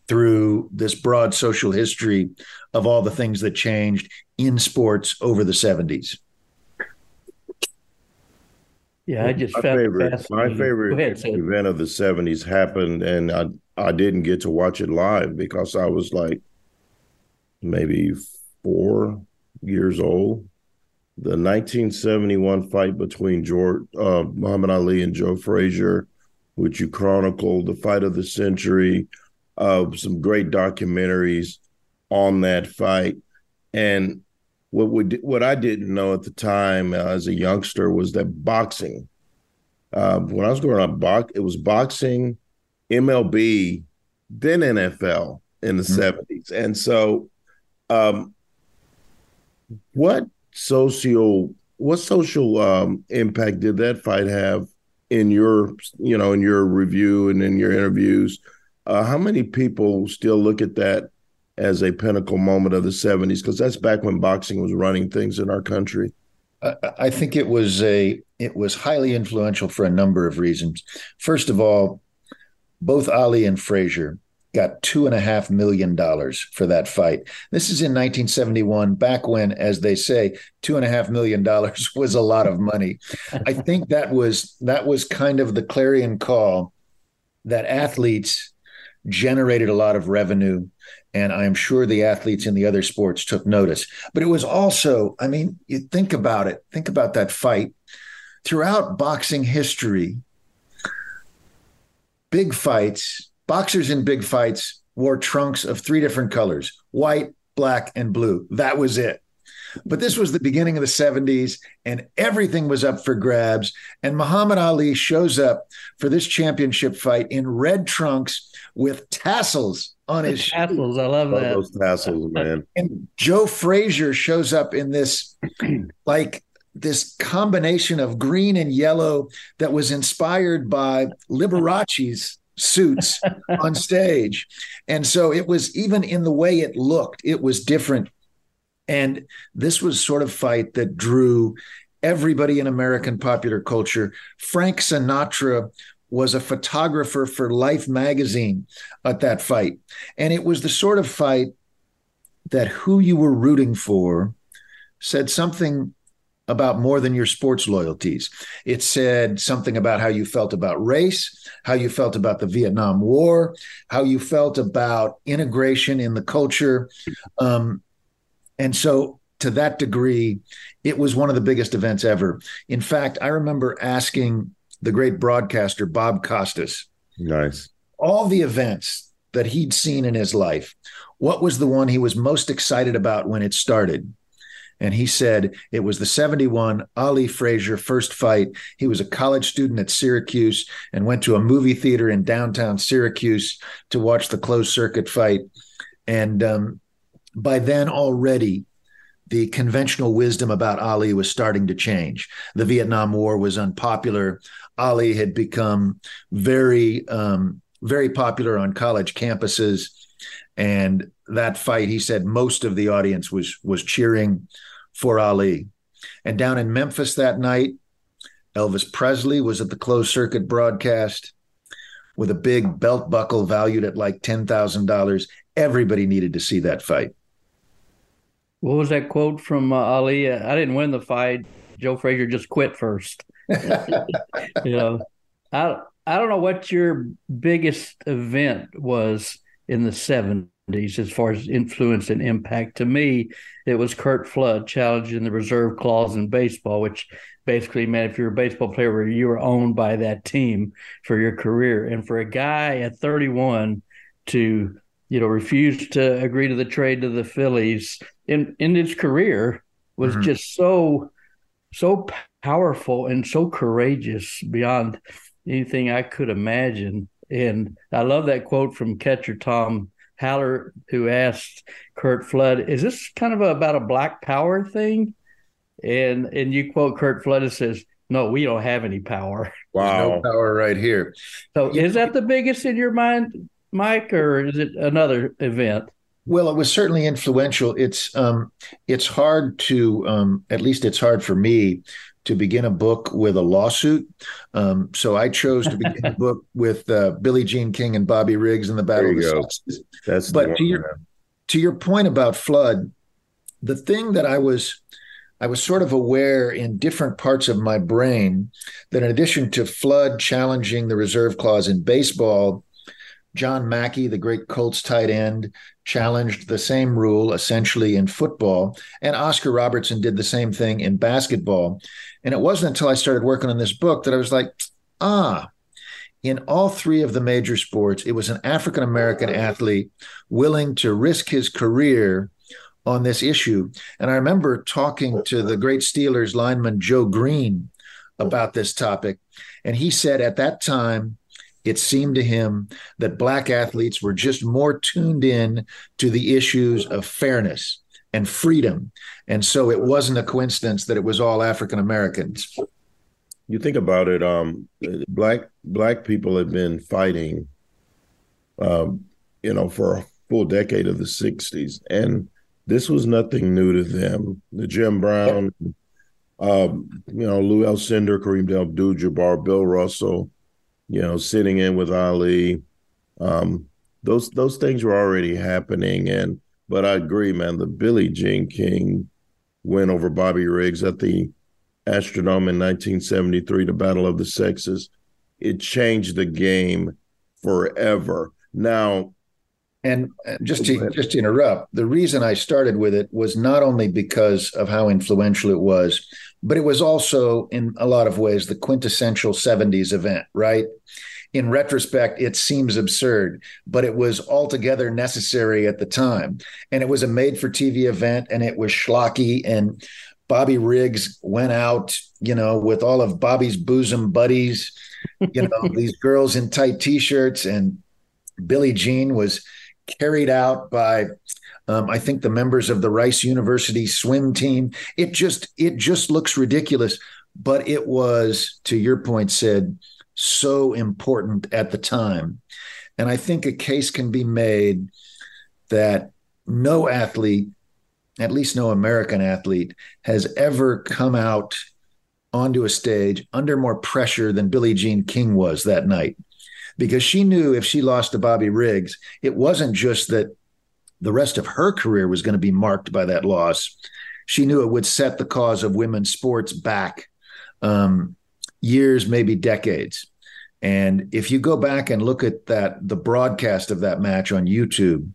through this broad social history of all the things that changed in sports over the 70s. Yeah, I just my favorite my favorite ahead, event of the seventies happened, and I I didn't get to watch it live because I was like maybe four years old. The 1971 fight between George uh, Muhammad Ali and Joe Frazier, which you chronicled, the fight of the century, uh, some great documentaries on that fight, and what would what I didn't know at the time uh, as a youngster was that boxing. Uh, when I was growing up, box it was boxing, MLB, then NFL in the mm-hmm. 70s, and so um, what social what social um, impact did that fight have in your you know in your review and in your interviews? Uh, how many people still look at that as a pinnacle moment of the 70s because that's back when boxing was running things in our country. I think it was a it was highly influential for a number of reasons. First of all both ali and frazier got two and a half million dollars for that fight. This is in 1971 back when as they say two and a half million dollars *laughs* was a lot of money. I think that was that was kind of the clarion call that athletes generated a lot of revenue and I'm sure the athletes in the other sports took notice. But it was also, I mean, you think about it, think about that fight. Throughout boxing history, big fights, boxers in big fights wore trunks of three different colors white, black, and blue. That was it. But this was the beginning of the 70s, and everything was up for grabs. And Muhammad Ali shows up for this championship fight in red trunks with tassels on his tassels. I love, that. Those tassels, man. And Joe Frazier shows up in this *clears throat* like this combination of green and yellow that was inspired by Liberace's suits *laughs* on stage. And so it was even in the way it looked, it was different. And this was sort of fight that drew everybody in American popular culture. Frank Sinatra was a photographer for Life magazine at that fight. And it was the sort of fight that who you were rooting for said something about more than your sports loyalties. It said something about how you felt about race, how you felt about the Vietnam War, how you felt about integration in the culture. Um, and so, to that degree, it was one of the biggest events ever. In fact, I remember asking the great broadcaster Bob Costas. Nice. All the events that he'd seen in his life. What was the one he was most excited about when it started? And he said it was the 71 Ali Frazier first fight. He was a college student at Syracuse and went to a movie theater in downtown Syracuse to watch the closed circuit fight. And um, by then already, the conventional wisdom about Ali was starting to change. The Vietnam War was unpopular. Ali had become very, um, very popular on college campuses, and that fight, he said, most of the audience was was cheering for Ali. And down in Memphis that night, Elvis Presley was at the closed circuit broadcast with a big belt buckle valued at like ten thousand dollars. Everybody needed to see that fight. What was that quote from uh, Ali? I didn't win the fight. Joe Frazier just quit first. *laughs* you know, I I don't know what your biggest event was in the 70s. 70s as far as influence and impact. To me, it was Curt Flood challenging the reserve clause in baseball, which basically meant if you're a baseball player, you were owned by that team for your career. And for a guy at 31 to, you know, refuse to agree to the trade to the Phillies in in his career was mm-hmm. just so so powerful and so courageous beyond anything I could imagine. And I love that quote from catcher Tom Haller, who asked Curt Flood, "Is this kind of a, about a black power thing?" And and you quote Curt Flood and says, "No, we don't have any power. *laughs* Wow, no power right here." So, is that the biggest in your mind, Mike, or is it another event? Well, it was certainly influential. It's um, it's hard to, um, at least it's hard for me to begin a book with a lawsuit. Um, so I chose to begin the *laughs* book with uh, Billie Jean King and Bobby Riggs in the Battle of the go. Sexes. That's but to your to your point about flood, the thing that I was I was sort of aware in different parts of my brain that in addition to flood challenging the reserve clause in baseball, John Mackey, the great Colts tight end, challenged the same rule essentially in football. And Oscar Robertson did the same thing in basketball. And it wasn't until I started working on this book that I was like, ah, in all three of the major sports, it was an African American athlete willing to risk his career on this issue. And I remember talking to the great Steelers lineman Joe Greene about this topic. And he said at that time, it seemed to him that black athletes were just more tuned in to the issues of fairness and freedom. And so it wasn't a coincidence that it was all African Americans. You think about it, um, black black people have been fighting, um, you know, for a full decade of the '60s, and this was nothing new to them. The Jim Brown, um, you know, Lou Alcindor, Kareem Abdul-Jabbar, Bill Russell, you know, sitting in with Ali. Um, those those things were already happening, and but I agree, man. The Billie Jean King win over Bobby Riggs at the Astrodome in 1973, the Battle of the Sexes, it changed the game forever. Now, and just to just to interrupt, the reason I started with it was not only because of how influential it was, but it was also in a lot of ways the quintessential 70s event, right? In retrospect, it seems absurd, but it was altogether necessary at the time. And it was a made for TV event and it was schlocky. And Bobby Riggs went out, you know, with all of Bobby's bosom buddies, you know, *laughs* these girls in tight t shirts. And Billie Jean was carried out by um, I think the members of the Rice University swim team. It just it just looks ridiculous, but it was, to your point, Ced, so important at the time. And I think a case can be made that no athlete, at least no American athlete, has ever come out onto a stage under more pressure than Billie Jean King was that night. Because she knew if she lost to Bobby Riggs, it wasn't just that the rest of her career was going to be marked by that loss. She knew it would set the cause of women's sports back um, years, maybe decades. And if you go back and look at that, the broadcast of that match on YouTube,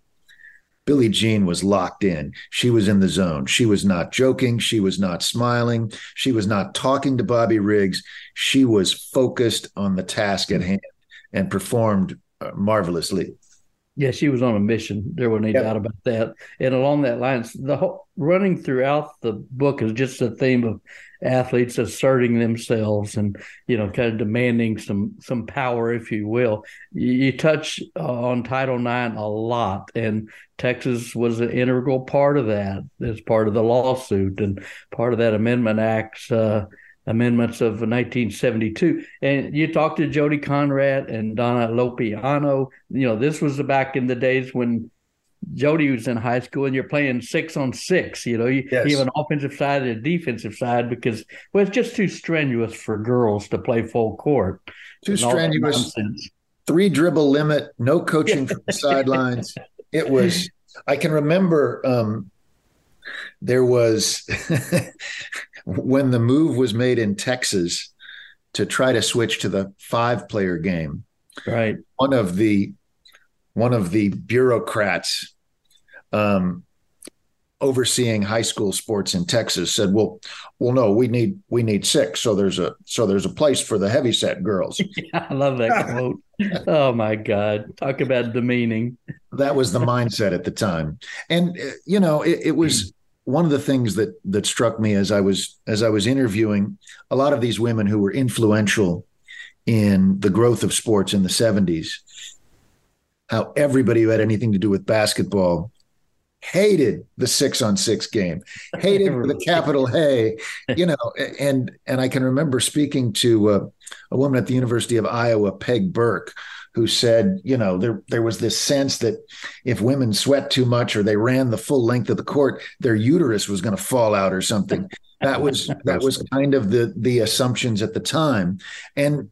Billie Jean was locked in. She was in the zone. She was not joking. She was not smiling. She was not talking to Bobby Riggs. She was focused on the task at hand and performed uh, marvelously. Yeah, she was on a mission. There was no yep. doubt about that. And along that lines, the whole running throughout the book is just a theme of athletes asserting themselves and you know kind of demanding some some power, if you will. You, you touch on Title IX a lot, and Texas was an integral part of that as part of the lawsuit and part of that Amendment Act's Uh, amendments of 1972. And you talked to Jody Conradt and Donna Lopiano. You know, this was back in the days when Jody was in high school and you're playing six on six. You know, you, yes. you have an offensive side and a defensive side because, well, it's just too strenuous for girls to play full court. Too strenuous. Three dribble limit, no coaching from *laughs* the *laughs* sidelines. It was, I can remember um, there was *laughs* when the move was made in Texas to try to switch to the five player game. Right. One of the one of the bureaucrats um, overseeing high school sports in Texas said, "Well, well, no, we need we need six. So there's a so there's a place for the heavyset girls." *laughs* Yeah, I love that quote. *laughs* oh my God! Talk about demeaning. That was the mindset at the time, and uh, you know, it, it was *clears throat* one of the things that that struck me as I was as I was interviewing a lot of these women who were influential in the growth of sports in the 70s how everybody who had anything to do with basketball hated the six on six game, hated the *laughs* capital Hey, you know, and and I can remember speaking to uh, a woman at the University of Iowa, Peg Burke, who said, you know, there there was this sense that if women sweat too much or they ran the full length of the court, their uterus was going to fall out or something. That was *laughs* that was kind of the the assumptions at the time, and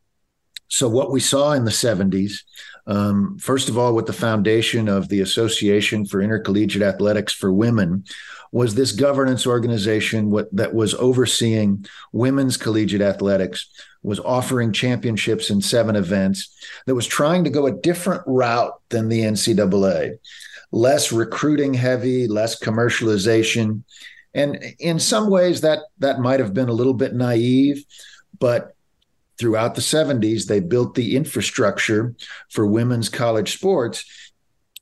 so what we saw in the 70s um, first of all, with the foundation of the Association for Intercollegiate Athletics for Women, was this governance organization what, that was overseeing women's collegiate athletics, was offering championships in seven events, that was trying to go a different route than the NCAA, less recruiting heavy, less commercialization. And in some ways, that that might have been a little bit naive, but throughout the 70s, they built the infrastructure for women's college sports.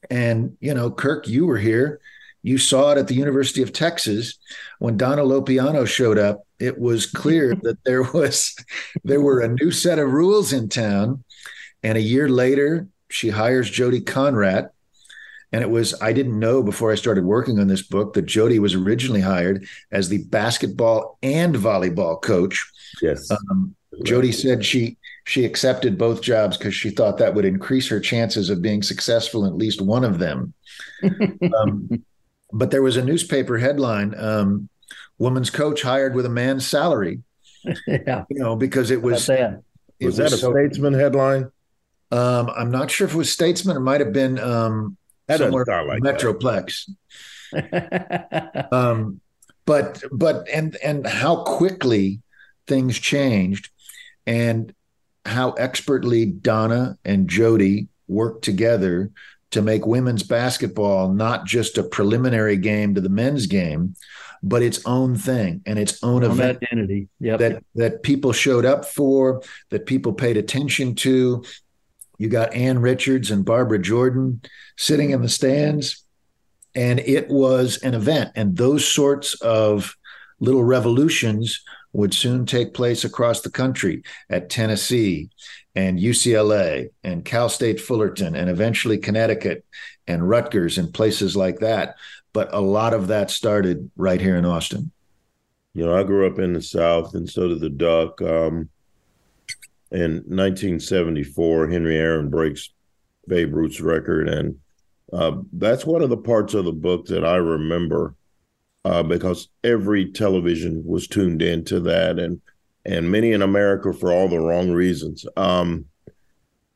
And, you know, Kirk, you were here. You saw it at the University of Texas when Donna Lopiano showed up. It was clear *laughs* that there was there were a new set of rules in town. And a year later, she hires Jody Conradt. And it was, I didn't know before I started working on this book that Jody was originally hired as the basketball and volleyball coach. Yes. Um, Jody said she she accepted both jobs because she thought that would increase her chances of being successful in at least one of them. *laughs* um, but there was a newspaper headline: um, "Woman's coach hired with a man's salary." *laughs* yeah, you know, because it was. It was, was that a so, statesman headline? Um, I'm not sure if it was statesman. It might have been um, somewhere like Metroplex. *laughs* um, but but and and how quickly things changed and how expertly Donna and Jody worked together to make women's basketball not just a preliminary game to the men's game, but its own thing and its own, own event identity yep. that that people showed up for, that people paid attention to. You got Ann Richards and Barbara Jordan sitting in the stands, and it was an event. And those sorts of little revolutions would soon take place across the country at Tennessee and UCLA and Cal State Fullerton and eventually Connecticut and Rutgers and places like that. But a lot of that started right here in Austin. You know, I grew up in the South, and so did the Duck. Um, in 1974, Henry Aaron breaks Babe Ruth's record, and uh, that's one of the parts of the book that I remember uh, because every television was tuned into that, and and many in America for all the wrong reasons. Um,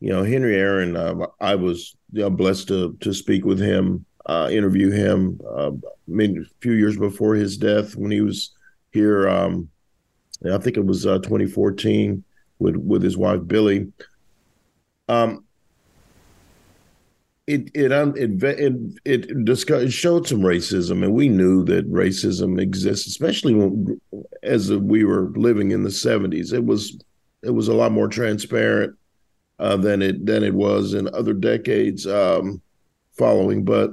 you know, Henry Aaron, uh, I was you know, blessed to to speak with him, uh, interview him. Uh, a few years before his death, when he was here, um, I think it was uh, 2014 with with his wife Billye. Um, it it it it, it, discussed, it showed some racism, and we knew that racism exists, especially when, as we were living in the seventies. It was it was a lot more transparent uh, than it than it was in other decades um, following. But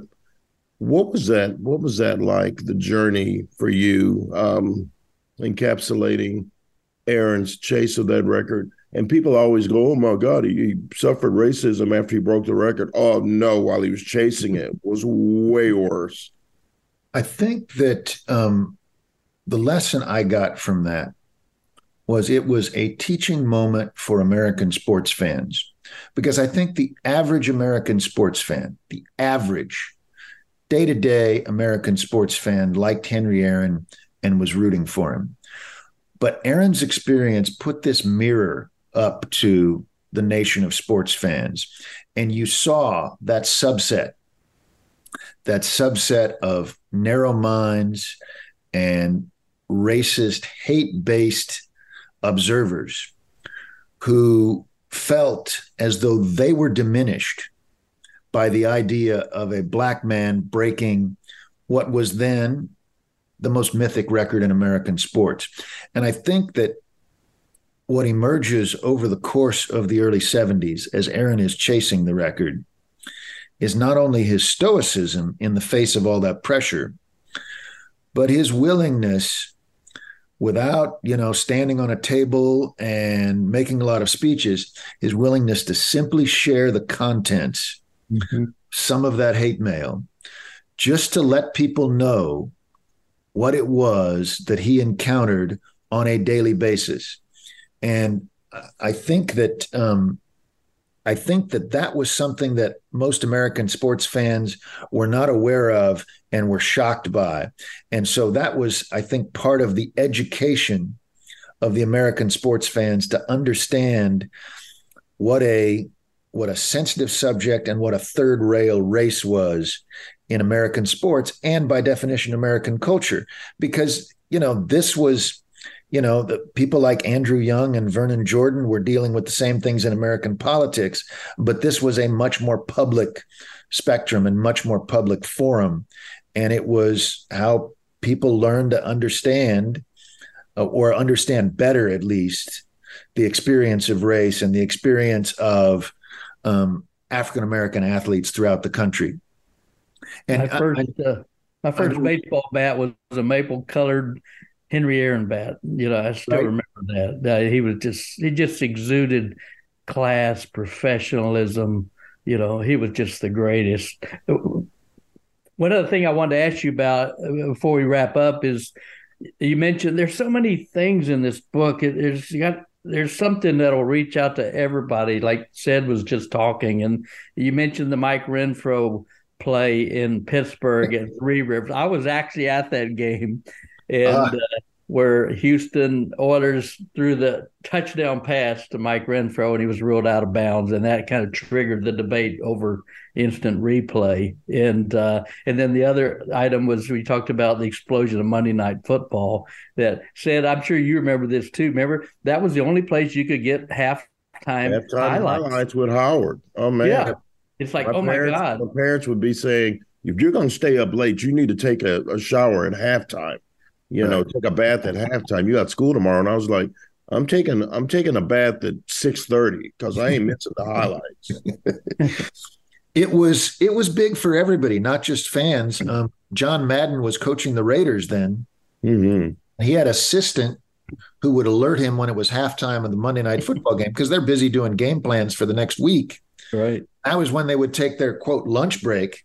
what was that? What was that like? The journey for you, um, encapsulating Aaron's chase of that record and people always go, "Oh my God, he, he, suffered racism after he broke the record." Oh no, while he was chasing it, it was way worse. I think that um, the lesson I got from that was it was a teaching moment for American sports fans because I think the average American sports fan, the average day to day American sports fan, liked Henry Aaron and was rooting for him. But Aaron's experience put this mirror up to the nation of sports fans. And you saw that subset, that subset of narrow minds and racist, hate based observers who felt as though they were diminished by the idea of a black man breaking what was then the most mythic record in American sports. And I think that what emerges over the course of the early 70s as Aaron is chasing the record is not only his stoicism in the face of all that pressure, but his willingness without you know standing on a table and making a lot of speeches his willingness to simply share the contents mm-hmm. some of that hate mail just to let people know what it was that he encountered on a daily basis and i think that um, I think that that was something that most American sports fans were not aware of and were shocked by. And so that was, I think, part of the education of the American sports fans to understand what a what a sensitive subject and what a third rail race was in American sports and by definition American culture because you know this was you know, the people like Andrew Young and Vernon Jordan were dealing with the same things in American politics, but this was a much more public spectrum and much more public forum. And it was how people learned to understand uh, or understand better, at least, the experience of race and the experience of um, African American athletes throughout the country. And my first, I, uh, my first I, baseball bat was a maple colored Henry Aaron bat. You know, I still right. remember that. That he was just he just exuded class, professionalism. You know, he was just the greatest. One other thing I wanted to ask you about uh, before we wrap up is you mentioned there's so many things in this book. It, there's got there's something that'll reach out to everybody. Like Ced was just talking, and you mentioned the Mike Renfro play in Pittsburgh at Three Rivers. I was actually at that game, and uh, uh, where Houston Oilers threw the touchdown pass to Mike Renfro and he was ruled out of bounds, and that kind of triggered the debate over instant replay. And uh, and then the other item was we talked about the explosion of Monday Night Football. That said, I'm sure you remember this too. Remember that was the only place you could get halftime, halftime highlights. highlights with Howard. Oh man, yeah. It's like, my oh parents, my god. My parents would be saying, if you're going to stay up late, you need to take a, a shower at halftime you know, take a bath at halftime. You got school tomorrow, and I was like, I'm taking I'm taking a bath at six thirty because I ain't missing the highlights. *laughs* it was it was big for everybody, not just fans. Um, John Madden was coaching the Raiders then. Mm-hmm. He had assistant who would alert him when it was halftime of the Monday night football game because they're busy doing game plans for the next week. Right. That was when they would take their quote lunch break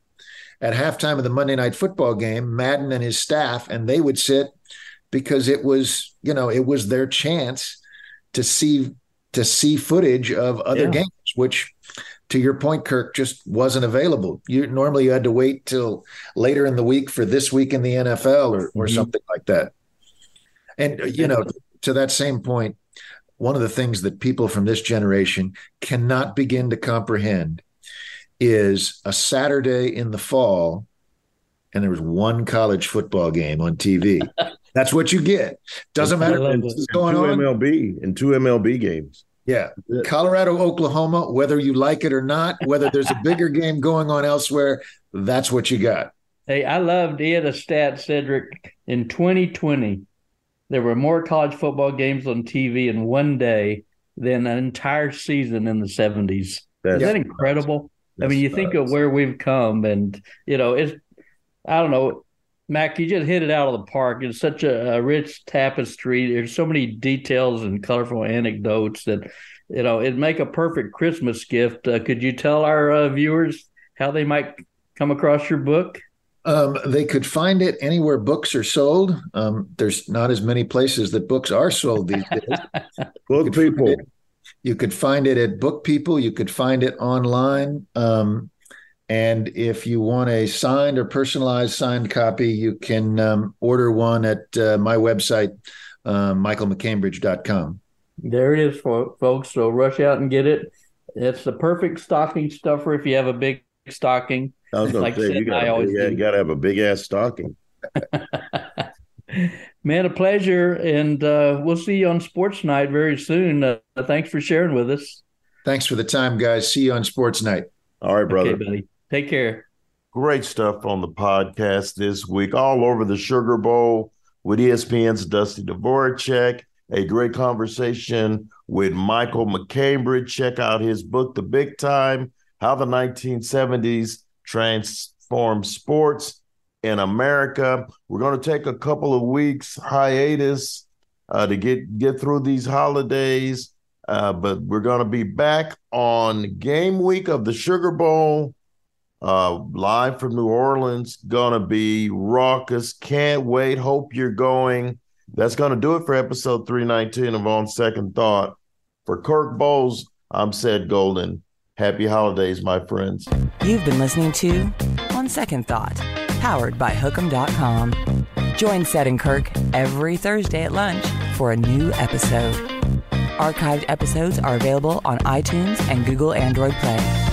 at halftime of the Monday night football game, Madden and his staff, and they would sit because it was, you know, it was their chance to see to see footage of other yeah. games, which to your point, Kirk, just wasn't available. You normally you had to wait till later in the week for this week in the NFL or, or mm-hmm. something like that. And you know, to that same point, one of the things that people from this generation cannot begin to comprehend is a Saturday in the fall, and there was one college football game on TV. *laughs* That's what you get. Doesn't matter what's going on. MLB and two MLB games. Yeah. Colorado, Oklahoma, whether you like it or not, whether there's a bigger *laughs* game going on elsewhere, that's what you got. Hey, I loved had a stat, Cedric. In 2020, there were more college football games on TV in one day than an entire season in the 70s. That's, Isn't that incredible? I mean, you think of where we've come, and you know, it's I don't know, Mac. You just hit it out of the park. It's such a, a rich tapestry. There's so many details and colorful anecdotes that you know it'd make a perfect Christmas gift. Uh, could you tell our uh, viewers how they might come across your book? Um, they could find it anywhere books are sold. Um, there's not as many places that books are sold these days. *laughs* Book people. You could find it at Book People. You could find it online. Um, and if you want a signed or personalized signed copy, you can um, order one at uh, my website, uh, michaelmaccambridge.com. There it is, folks. So rush out and get it. It's the perfect stocking stuffer if you have a big stocking. I was going like to say, you got to have a big ass stocking. *laughs* Man, a pleasure. And uh, we'll see you on Sports Night very soon. Uh, thanks for sharing with us. Thanks for the time, guys. See you on Sports Night. All right, brother. Okay, buddy. Take care. Great stuff on the podcast this week, all over the Sugar Bowl with ESPN's Dusty Dvoracek. A great conversation with Michael MacCambridge. Check out his book, The Big Time How the 1970s Transformed Sports in America. We're going to take a couple of weeks hiatus uh, to get get through these holidays, uh, but we're going to be back on game week of the Sugar Bowl uh, live from New Orleans, gonna be raucous. Can't wait. Hope you're going. That's gonna do it for episode 319 of On Second Thought. For Kirk Bohls, I'm Ced Golden. Happy holidays, my friends. You've been listening to On Second Thought, powered by Hook'em.com. Join Ced and Kirk every Thursday at lunch for a new episode. Archived episodes are available on iTunes and Google Android Play.